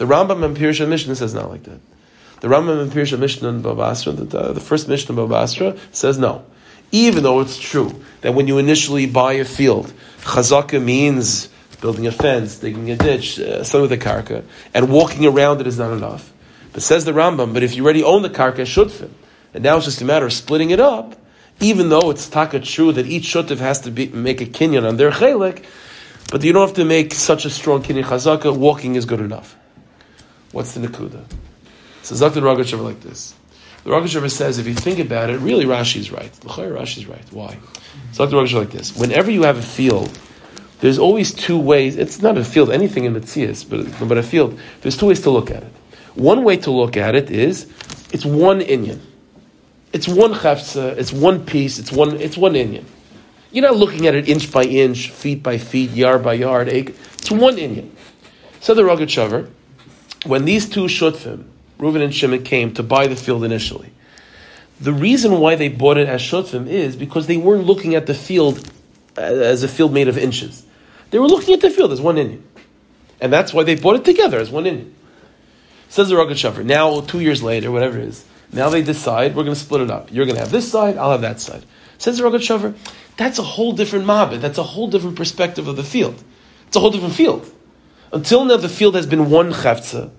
The Rambam and Pirush Mishnah says not like that. The Rambam and Pirush Mishnah in Babasra, the, the first Mishnah in Babasra, says no. Even though it's true that when you initially buy a field, chazaka means building a fence, digging a ditch, uh, some of the karka, and walking around it is not enough. But says the Rambam, but if you already own the karka, shutfim, and now it's just a matter of splitting it up, even though it's taka true that each shutf has to be, make a kinyan on their chelik, but you don't have to make such a strong kinyan chazaka, walking is good enough. What's the nakuda? So Zakh Rogachover like this. The Rogachover says, if you think about it, really Rashi's right. L'chayr Rashi's right. Why? Zakh Rogachover like this. Whenever you have a field, there's always two ways. It's not a field, anything in the Metzias, but, but a field. There's two ways to look at it. One way to look at it is, it's one inyan. It's one chafsa, it's one piece, it's one, it's one inyan. You're not looking at it inch by inch, feet by feet, yard by yard. It's one inyan. So the Rogachover, when these two shutfim, Reuven and Shimon came to buy the field initially. The reason why they bought it as shutfim is because they weren't looking at the field as a field made of inches. They were looking at the field as one inyan. And that's why they bought it together as one inyan. Says the Rogatchover. Now, two years later, whatever it is, now they decide we're going to split it up. You're going to have this side, I'll have that side. Says the Rogatchover. That's a whole different mabit. That's a whole different perspective of the field. It's a whole different field. Until now, the field has been one chavtza,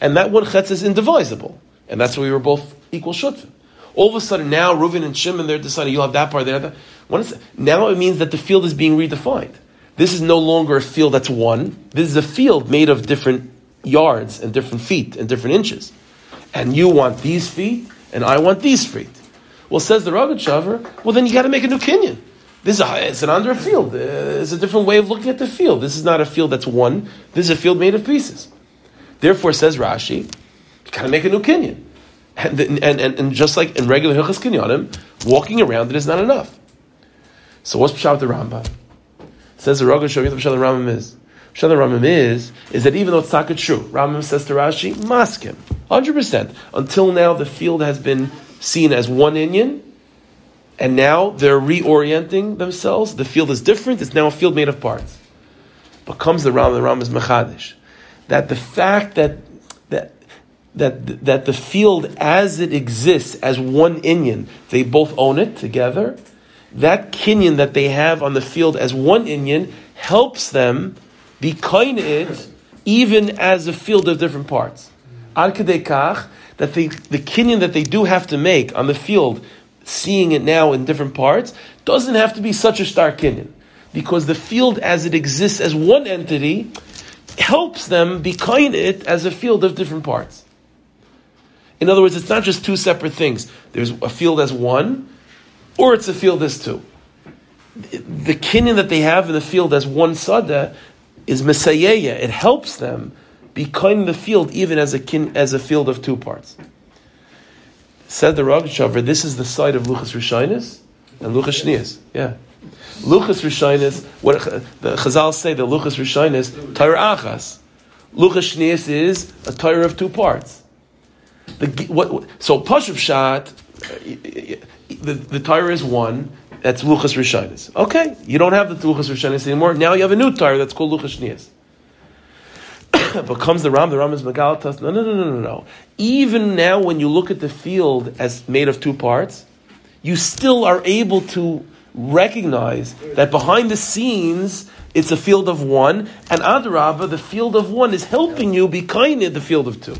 and that one chetz is indivisible. And that's why we were both equal shutfim. All of a sudden now, Reuven and Shimon, they're deciding you'll have that part, there. That. Now it means that the field is being redefined. This is no longer a field that's one. This is a field made of different yards and different feet and different inches. And you want these feet, and I want these feet. Well, says the Rogatchover, well then you got to make a new kinyan. This is a, it's an under field. Uh, it's a different way of looking at the field. This is not a field that's one. This is a field made of pieces. Therefore, says Rashi, you got to make a new kinyan. And, and, and, and, just like in regular Hilchas Kinyanim, walking around it is not enough. So what's Pshat the Rambam? Says the Rogatchover, what Pshat the Rambam is. Pshat the Rambam is, is that even though it's taka true, Rambam says to Rashi, maskim, 100%. Until now, the field has been seen as one Inyan, and now they're reorienting themselves. The field is different, it's now a field made of parts. But comes the Rambam, the Ram is Mechadish. That the fact that that that that the field as it exists as one Inyan, they both own it together, that kinyan that they have on the field as one inyan helps them be kind it even as a field of different parts. Ad that the the kinyan that they do have to make on the field, seeing it now in different parts, doesn't have to be such a stark kinyan, because the field as it exists as one entity helps them be kind it as a field of different parts. In other words, it's not just two separate things. There's a field as one, or it's a field as two. The kinyan that they have in the field as one sada is mesayeya. It helps them be kind the field even as a kin, as a field of two parts. Said the Rogatchover, this is the site of Luchas Rishonis and Luchas Shnias. Yeah. Luchas Rishonis, what the Chazal say, the Luchas Rishonis, Torah Achas. Luchas Shnias is a Torah of two parts. The, what, so Pashup Shat, the, the Torah is one, that's Luchas Rishonis. Okay, you don't have the Luchas Rishonis anymore, now you have a new Torah that's called Luchas Shnias. but comes the Ram, the Ram is Megalatas. No, no, no, no, no, no. Even now, when you look at the field as made of two parts, you still are able to recognize that behind the scenes it's a field of one, and Adarabba, the field of one, is helping you be kind in the field of two.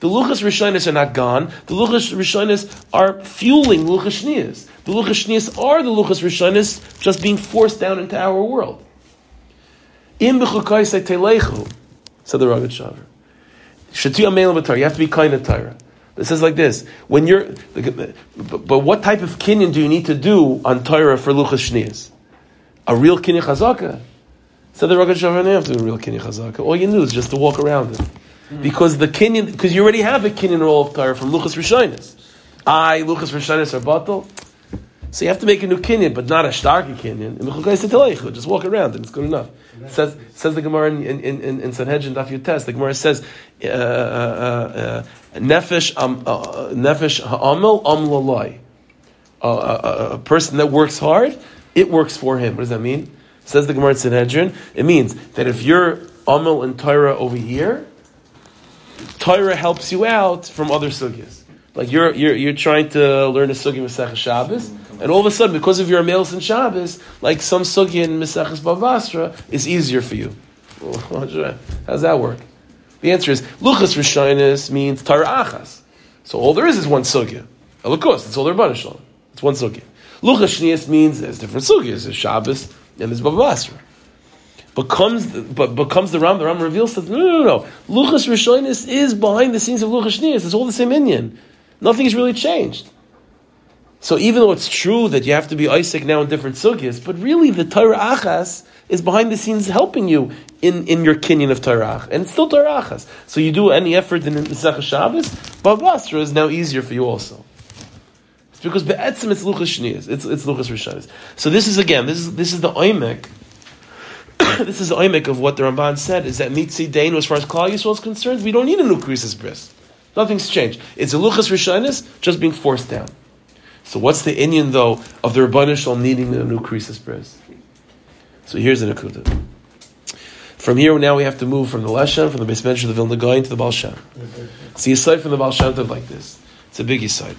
The Luchas Rishonis are not gone. The Luchas Rishonis are fueling Luchas Shnias. The Luchas Shnias are the Luchas Rishonis just being forced down into our world. Im telechu, said the Rogatchover. You have to be kind of Torah. It says like this: When you're, but what type of kinyan do you need to do on Torah for luchas shnias? A real kinyan chazaka. So the Rogatchover, have to do a real kinyan chazaka. All you do is just to walk around it, because the kinyan, because you already have a kinyan roll of Torah from luchas rishonis. I luchas rishonis are bottle. So you have to make a new kinyan, but not a starky kinyan. Just walk around and it's good enough. Says says the Gemara in in in, in Sanhedrin Daf Yutes. The Gemara says uh, uh, uh, nefesh um, nefesh ha'amel am. A person that works hard, it works for him. What does that mean? Says the Gemara in Sanhedrin. It means that if you're amel and Torah over here, Torah helps you out from other sugyas. Like you're you're you're trying to learn a sugi Masechah Shabbos and all of a sudden, because of your males and Shabbos, like some sugi in Meseches Bavasra is easier for you. How's that work? The answer is Luchas Rishonis means Tarachas. So all there is is one sugya. Of course, it's all there Shalom. It's one sugya. Luchas Shnias means there's different sugyas. There's Shabbos and there's Bavasra. But comes, but, but comes the Ram, the Ram reveals that no, no, no, no. Luchas Rishonis is behind the scenes of Luchas Shnias. It's all the same inyan. Nothing has really changed. So even though it's true that you have to be Isaac now in different sugyas, but really the Torah Achas is behind the scenes helping you in, in your kinyan of Torah. And it's still Torah Achas. So you do any effort in Nesach Shabbos, Babasra is now easier for you also. It's because Be'etzim it's Luchas Shniyas, it's, it's Luchas Rishonis. So this is again, this is, this is the Oimek, this is the Oimek of what the Ramban said, is that Mitzi Dain, as far as Klal Yisrael is concerned, we don't need a new Krisis Bris. Nothing's changed. It's a Luchas Rishonis just being forced down. So what's the inyan though of the Rabbanah Shalom needing a new Krisis Bris? So here's the Nakuda. From here now we have to move from the Leshem, from the basement of the Vilna Gaon to the Baal Shem. See, aside from the Baal Shem like this. It's a biggie side.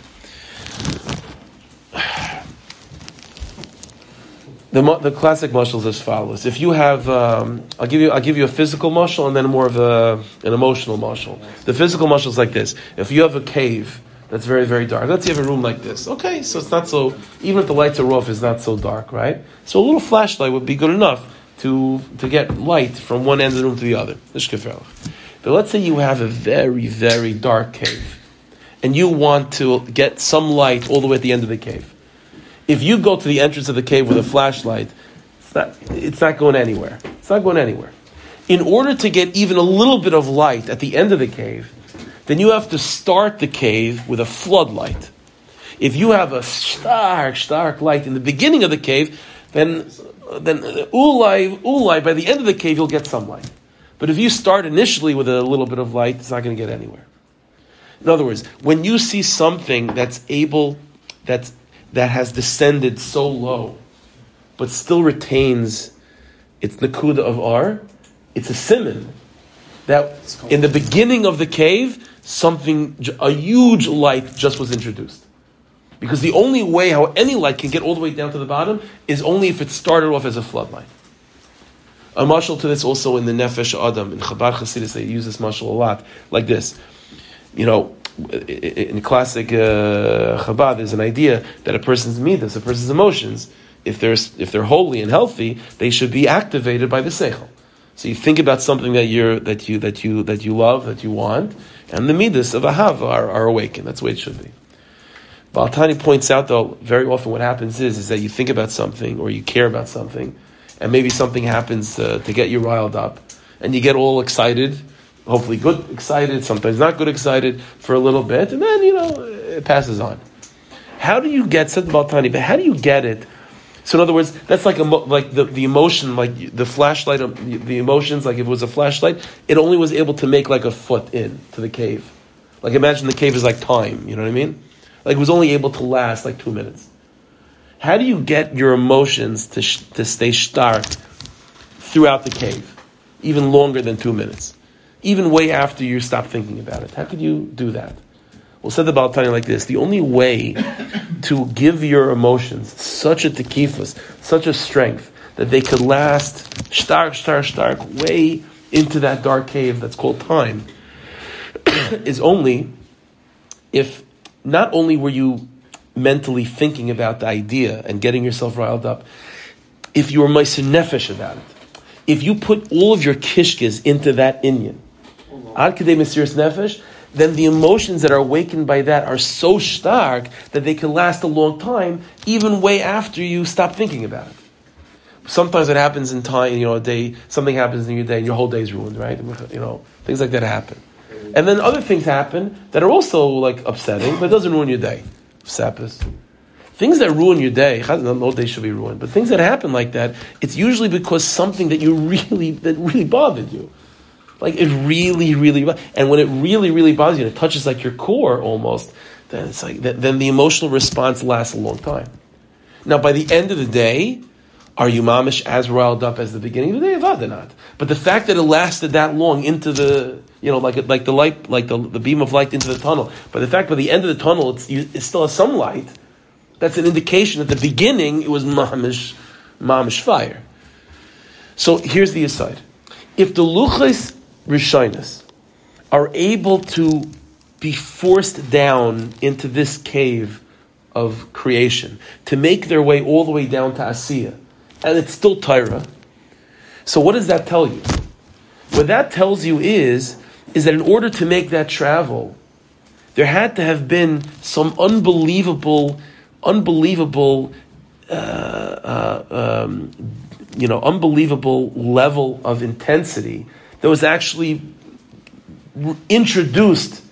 The, the classic mashal is as follows. If you have, um, I'll give you, I'll give you a physical mashal and then more of a, an emotional mashal. The physical mashal is like this. If you have a cave that's very, very dark. Let's say you have a room like this. Okay, so it's not so, even if the lights are off, it's not so dark, right? So a little flashlight would be good enough to, to get light from one end of the room to the other. But let's say you have a very, very dark cave, and you want to get some light all the way at the end of the cave. If you go to the entrance of the cave with a flashlight, it's not, it's not going anywhere. It's not going anywhere. In order to get even a little bit of light at the end of the cave, then you have to start the cave with a floodlight. If you have a stark, stark light in the beginning of the cave, then then ulai, ulai, by the end of the cave, you'll get some light. But if you start initially with a little bit of light, it's not going to get anywhere. In other words, when you see something that's able, that's, that has descended so low, but still retains its nakuda of R, it's a simon that in the beginning of the cave, something, a huge light just was introduced. Because the only way how any light can get all the way down to the bottom is only if it started off as a floodlight. A mashal to this also in the Nefesh Adam, in Chabad Chasidus, they use this mashal a lot, like this. You know, in classic uh, Chabad, there's an idea that a person's midas, a person's emotions, if they're, if they're holy and healthy, they should be activated by the seichel. So you think about something that you're that you that you that you love, that you want, and the midas of ahav are, are awakened. That's the way it should be. Baltani points out though, very often what happens is is that you think about something or you care about something, and maybe something happens uh, to get you riled up, and you get all excited, hopefully good excited, sometimes not good excited for a little bit, and then you know it passes on. How do you get said Baltani? But how do you get it? So in other words, that's like a, like the, the emotion, like the flashlight, um, the emotions. Like if it was a flashlight, it only was able to make like a foot in to the cave. Like imagine the cave is like time. You know what I mean? Like it was only able to last like two minutes. How do you get your emotions to sh- to stay stark throughout the cave, even longer than two minutes, even way after you stop thinking about it? How could you do that? Well, said the Balatani like this: the only way to give your emotions such a tekifus, such a strength that they could last stark, stark, stark, way into that dark cave that's called time, is only if not only were you mentally thinking about the idea and getting yourself riled up, if you were meiser nefesh about it, if you put all of your kishkes into that inyan, ad kadei nefesh, then the emotions that are awakened by that are so stark that they can last a long time, even way after you stop thinking about it. Sometimes it happens in time, you know, a day, something happens in your day and your whole day is ruined, right? You know, things like that happen. And then other things happen that are also like upsetting, but it doesn't ruin your day. Sapis. Things that ruin your day, no day should be ruined, but things that happen like that, it's usually because something that you really, that really bothered you. Like it really, really, and when it really, really bothers you, it touches like your core almost. Then it's like then the emotional response lasts a long time. Now, by the end of the day, are you mamish as riled up as the beginning of the day? Avada not. But the fact that it lasted that long into the, you know, like like the light, like the, the beam of light into the tunnel. But the fact by the end of the tunnel, it's, it still has some light. That's an indication at the beginning it was mamish, mamish fire. So here's the aside: if the luchas Rishonis are able to be forced down into this cave of creation, to make their way all the way down to Asiya, and it's still Tyra. So what does that tell you? What that tells you is, is that in order to make that travel, there had to have been some unbelievable, unbelievable, uh, uh, um, you know, unbelievable level of intensity that was actually introduced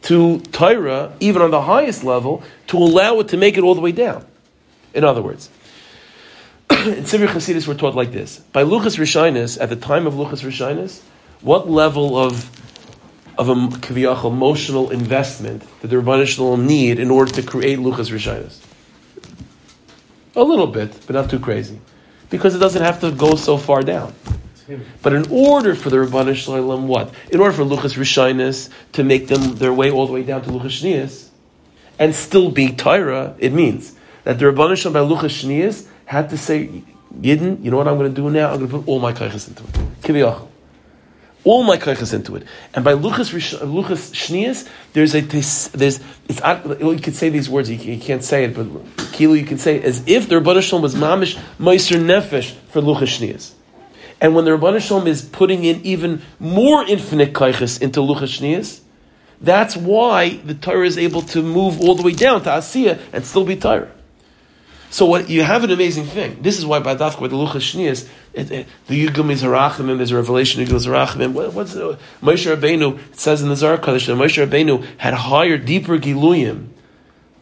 to Torah, even on the highest level, to allow it to make it all the way down. In other words, in Sivir Chasidis, we're taught like this: by Luchas Rishonis, at the time of Luchas Rishonis, what level of of a kaviyach emotional investment that the will need in order to create Luchas Rishonis? A little bit, but not too crazy, because it doesn't have to go so far down. But in order for the Rabbanah Shalom, what? In order for Luchas Rishonis to make them their way all the way down to Luchas Shnias, and still be Torah, it means that the Rabbanah Shalom by Luchas Shnias had to say, Yidden, you know what I'm going to do now? I'm going to put all my kaiches into it. Kiviyach. All my kaiches into it. And by Luchas, Luchas Shnias, there's a, there's, it's, you can say these words, you, can't say it, but Kilo, you can say it as if the Rabbanah Shalom was mamish, meiser nefesh for Luchas Shnias. And when the Rabbanah Shalom is putting in even more infinite kaiches into Luchas that's why the Torah is able to move all the way down to Asiya and still be Torah. So what you have an amazing thing. This is why by Dafka with the Luchas Shnias, the Yugam is Harachimim, there's a revelation of Yugam Harachimim. What, what's the, Moshe Rabbeinu, it says in the Zohar Kaddish that Moshe Rabbeinu had higher, deeper Giluyim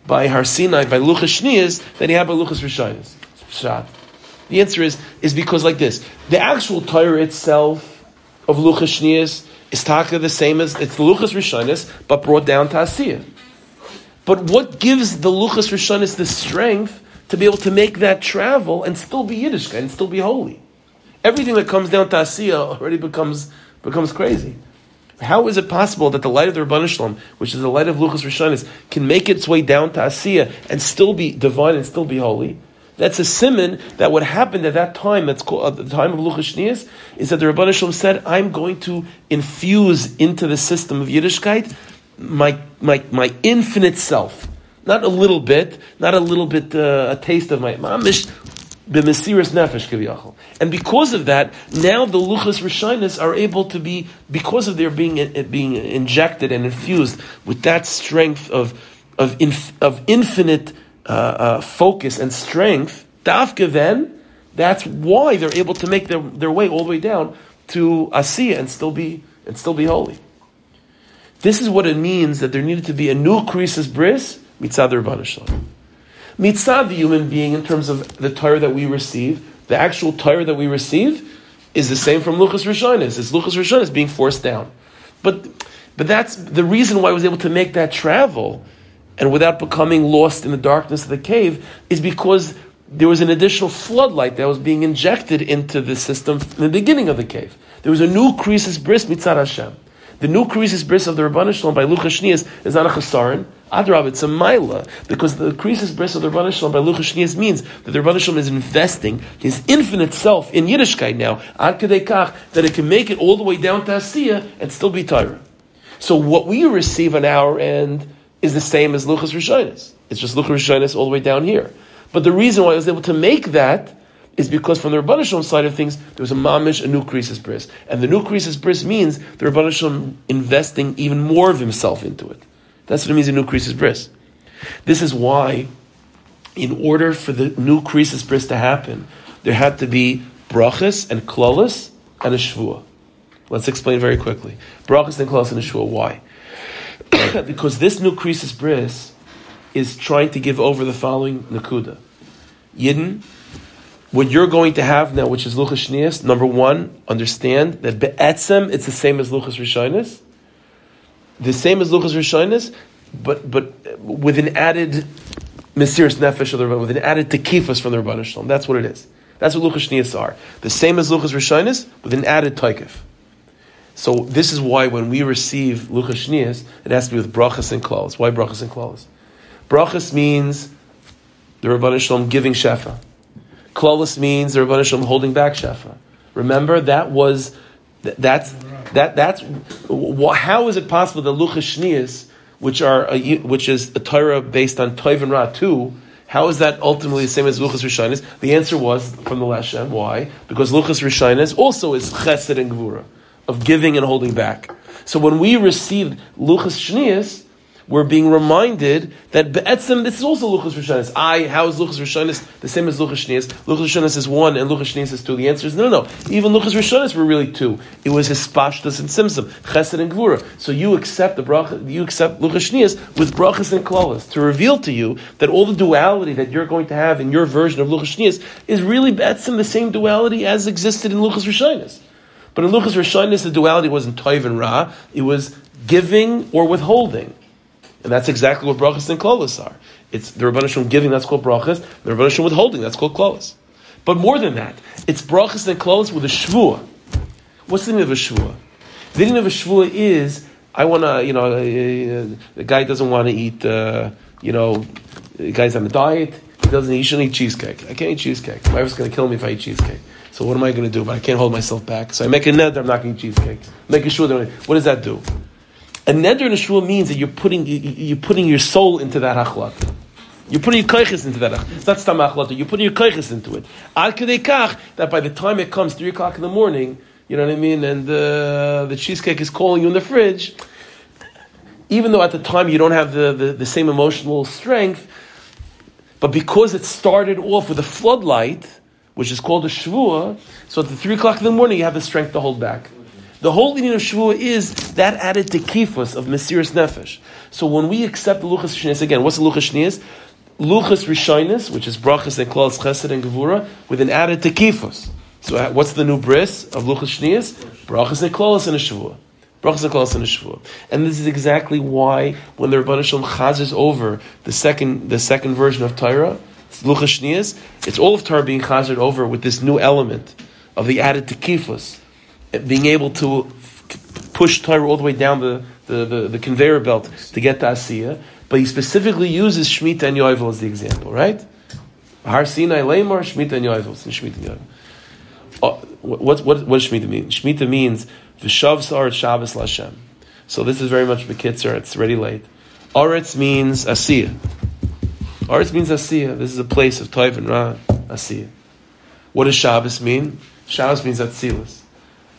by Har Sinai, by Luchas than he had by Luchas. Shot. The answer is, is because like this. The actual Torah itself of Luchas is taka the same as, it's Luchas Rishonis, but brought down to Asiyah. But what gives the Luchas Rishonis the strength to be able to make that travel and still be Yiddish and still be holy? Everything that comes down to Asiyah already becomes, becomes crazy. How is it possible that the light of the Rabban Shalom, which is the light of Luchas Rishonis, can make its way down to Asiya and still be divine and still be holy? That's a simon that what happened at that time, that's called, at the time of Luchas Shnias, is that the Rabban Shalom said, I'm going to infuse into the system of Yiddishkeit my, my, my infinite self. Not a little bit, not a little bit, uh, a taste of my mamish, b'mesiris nefesh kiviyachol. And because of that, now the luchas rishonis are able to be, because of their being uh, being injected and infused with that strength of of, inf, of infinite uh, uh, focus and strength, dafka then, that's why they're able to make their, their way all the way down to asiya and still be and still be holy. This is what it means that there needed to be a new krisis bris mitzad Rabban Shalom. Mitzad the human being in terms of the Torah that we receive, the actual Torah that we receive is the same from Luchas Rishonis. It's Luchas Rishonis being forced down. But but that's the reason why I was able to make that travel and without becoming lost in the darkness of the cave is because there was an additional floodlight that was being injected into the system in the beginning of the cave. There was a new krisis bris mitzad Hashem. The new krisis bris of the Rabban Shalom by Luchas Shnias is not a chasaron. Adrab, it's a maila because the krisis bris of the Rabban Shalom by Luchas Shnias means that the Rabban Shalom is investing his infinite self in Yiddishkeit now, ad kach, that it can make it all the way down to Asiya and still be Torah. So what we receive on our end is the same as Luchas Rishonis. It's just Luchas Rishonis all the way down here. But the reason why I was able to make that is because from the Rabban Shalom side of things, there was a mamish, a new krisis bris. And the new krisis bris means the Rabban Shalom investing even more of himself into it. That's what it means in new krisis bris. This is why, in order for the new krisis bris to happen, there had to be brachas and klolis and a shvua. Let's explain very quickly. Brachas and klolis and a shvua. Why? because this new krisis bris is trying to give over the following nakuda. Yidden what you're going to have now, which is Luchas Shnias, number one, understand that Be'etzem, it's the same as Luchas Rishonis. The same as Luchas Rishonis, but, but with an added Mesiris Nefesh, or with an added Tekifas from the Rabban Shalom. That's what it is. That's what Luchas Shnias are. The same as Luchas Rishonis, with an added Taikif. So this is why when we receive Luchas it has to be with Brachas and Klaus. Why Brachas and Klaus? Brachas means the Rabban Shalom giving Shefa. Klaus means the Rabban Shalom holding back Shefa. Remember, that was, that's, that, that's, how is it possible that Luchas which are, a, which is a Torah based on Toiv and Ra 2, how is that ultimately the same as Luchas Rishonis? The answer was from the Leshem. Why? Because Luchas Rishonis also is Chesed and Gvura, of giving and holding back. So when we received Luchas Shnias, we're being reminded that Be'etzim, this is also Luchas Rishonis. I, how is Luchas Rishonis the same as Luchas Shnias? Luchas Rishonis is one and Luchas Shnias is two. The answer is no, no, no. Even Luchas Rishonis were really two. It was Hispashtus and Simsim, Chesed and Gvura. So you accept the bracha, you accept Luchas Shnias with brachas and klalas to reveal to you that all the duality that you're going to have in your version of Luchas Shnias is really Be'etzim, the same duality as existed in Luchas Rishonis. But in Luchas Rishonis, the duality wasn't Toiv and Ra, it was giving or withholding. And that's exactly what brachas and klolas are. It's the Rabban Shalom giving, that's called brachas. The Rabban Shalom withholding, that's called klolas. But more than that, it's brachas and klolas with a shvua. What's the meaning of a shvua? The meaning of a shvua is, I want to, you know, uh, the guy doesn't want to eat, uh, you know, the guy's on a diet, he doesn't, he shouldn't eat cheesecake. I can't eat cheesecake. My wife's going to kill me if I eat cheesecake. So what am I going to do? But I can't hold myself back. So I make a net I'm not going to eat cheesecake. Make a that, what does that do? A neder in a shul means that you're putting you're putting your soul into that hachlat. You're putting your kaiches into that. That's tamachlata. You're putting your kaiches into it. Ad kach that by the time it comes three o'clock in the morning, you know what I mean, and uh, the cheesecake is calling you in the fridge. Even though at the time you don't have the, the, the same emotional strength, but because it started off with a floodlight, which is called a shvua, so at the three o'clock in the morning you have the strength to hold back. The whole meaning of Shavuot is that added to kifus of Mesiris Nefesh. So when we accept the Luchas Shnias, again, what's the Luchas Shnias? Luchas Rishonis, which is Brachas and Klaus Chesed and Gevura, with an added to kifus. So uh, what's the new bris of Luchas Shnias? Brachas and and a Shvua. Brachas and Klaus and a Shvua. And this is exactly why when the Rabban Shalom chazes over the second, the second version of Torah, Shnias, it's all of Torah being chazed over with this new element of the added to kifus being able to push Torah all the way down the, the, the, the conveyor belt to get to Asiya. But he specifically uses Shemitah and Yovel as the example, right? Har Sinai Lamar, Shemitah and Yovel. Shemitah. Uh, what, what, what does Shemitah mean? Shemitah means V'shav Sar Shabbos Lashem. So this is very much Bekitzer, it's already late. Aretz means Asiya. Aretz means Asiya. This is a place of Toiv and Ra, Asiya. What does Shabbos mean? Shabbos means Atzilus.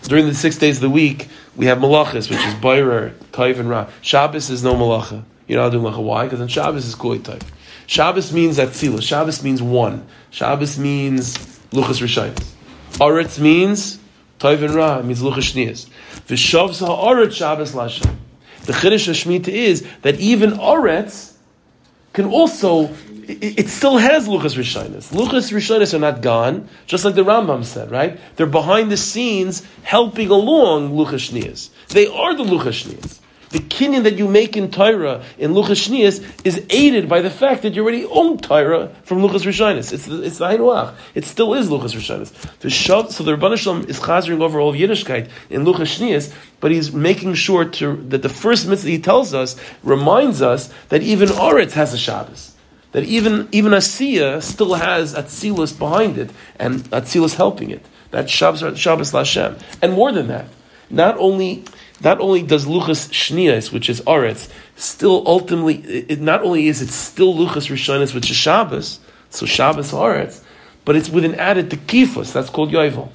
During the six days of the week, we have Malachas, which is Bayrer, Toiv and Ra. Shabbos is no Malacha. You're not doing Malacha. Why? Because then Shabbos is Koi Toiv. Shabbos means Atzilus. Shabbos means one. Shabbos means Luchas Rishonis. Aretz means Toiv and Ra, It means Luchas Shnias. Shabbos Lashem. The Chiddush of is that even Aretz can also, it, still has Luchas Rishonis. Luchas Rishonis are not gone, just like the Rambam said, right? They're behind the scenes helping along Luchas. They are the Luchas. The kinyan that you make in Torah in Luchas Shnias is aided by the fact that you already own Torah from Luchas Rishonis. It's the, it's the Hainuach. It still is Luchas Rishonis. The Shav, so the Shalom is chazering over all of Yiddishkeit in Luchas Shnias, but he's making sure to, that the first mitzvah he tells us reminds us that even Oretz has a Shabbos. That even, even Asiya still has Atzilus behind it, and Atzilus helping it. That Shabbos, Shabbos Lashem. And more than that, not only not only does luchas shnias, which is aretz, still ultimately, it, not only is it still luchas rishonis, which is Shabbos, so Shabbos aretz, but it's with an added tekifus. That's called yovel.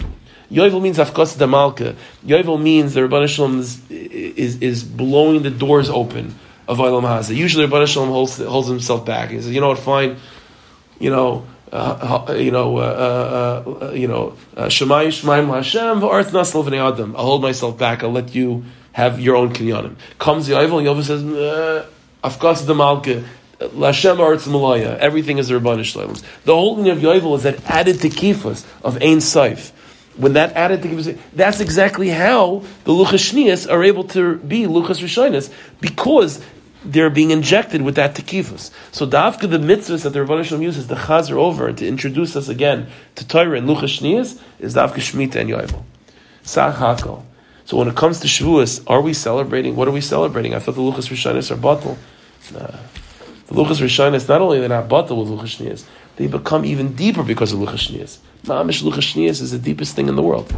Yovel means afkas damalka. Yovel means the Rebbeinu Shalom is, is, is blowing the doors open of Olam Hazeh. Usually, Rebbeinu Shalom holds, holds himself back. He says, "You know what? Fine. You know, uh, you know, uh, uh, uh you know, uh, Shemai Shemaim Hashem v'Arth V'nei Adam. I'll hold myself back. I'll let you have your own kinyanim. Comes the Yovel, and Yovel says, Afkas the Malka. Lashem Arts Malaya. Everything is the Rabbanish Shlalams. The whole thing of Yovel is that added to kifas of Ein Saif. When that added to kifas, that's exactly how the Luchas are able to be Luchas Rishonis because they're being injected with that tekifus. So dafka the mitzvahs that the Rebbeinu Shalom uses the chazer over to introduce us again to Torah and Luchas Shnias is dafka Shemitah and Yovel. So when it comes to Shavuos, are we celebrating? What are we celebrating? I thought the Luchas Rishonis are bottle. Nah. The Luchas Rishonis, not only they're not bottle with Luchas Shnias, they become even deeper because of Luchas Shnias. Mamish Luchas Shnias is the deepest thing in the world.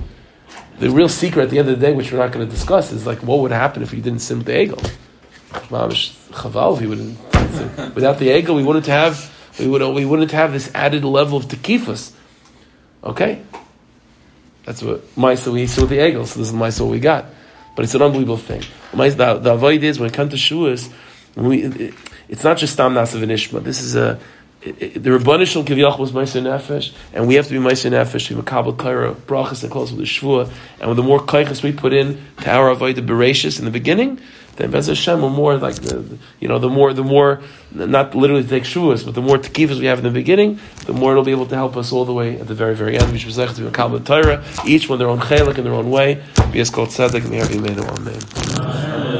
The real secret at the end of the day, which we're not going to discuss, is like what would happen if you didn't sim the egel. Chaval, he wouldn't. Without the egel, we wouldn't have we would we wouldn't have this added level of tekifus. Okay, that's what Maisa we saw the egel. So this is Maisa we got, but it's an unbelievable thing. The, the avoid is when it comes to shuas, we, it, it's not just tam nasav and This is a the Rabbanu Shalom Kiviyach was Meiser Nefesh, and we have to be Meiser Nefesh to Makabel Kaira, Brachas, and close with the Shvua, and with the more Kaichas we put in to our Avodah Bereshis in the beginning, then Bez Hashem will more like the, you know the more the more not literally take shuas, but the more tekivas we have in the beginning, the more it'll be able to help us all the way at the very very end. Each one their own chelik in their own way. Be as called tzedek, may Amen.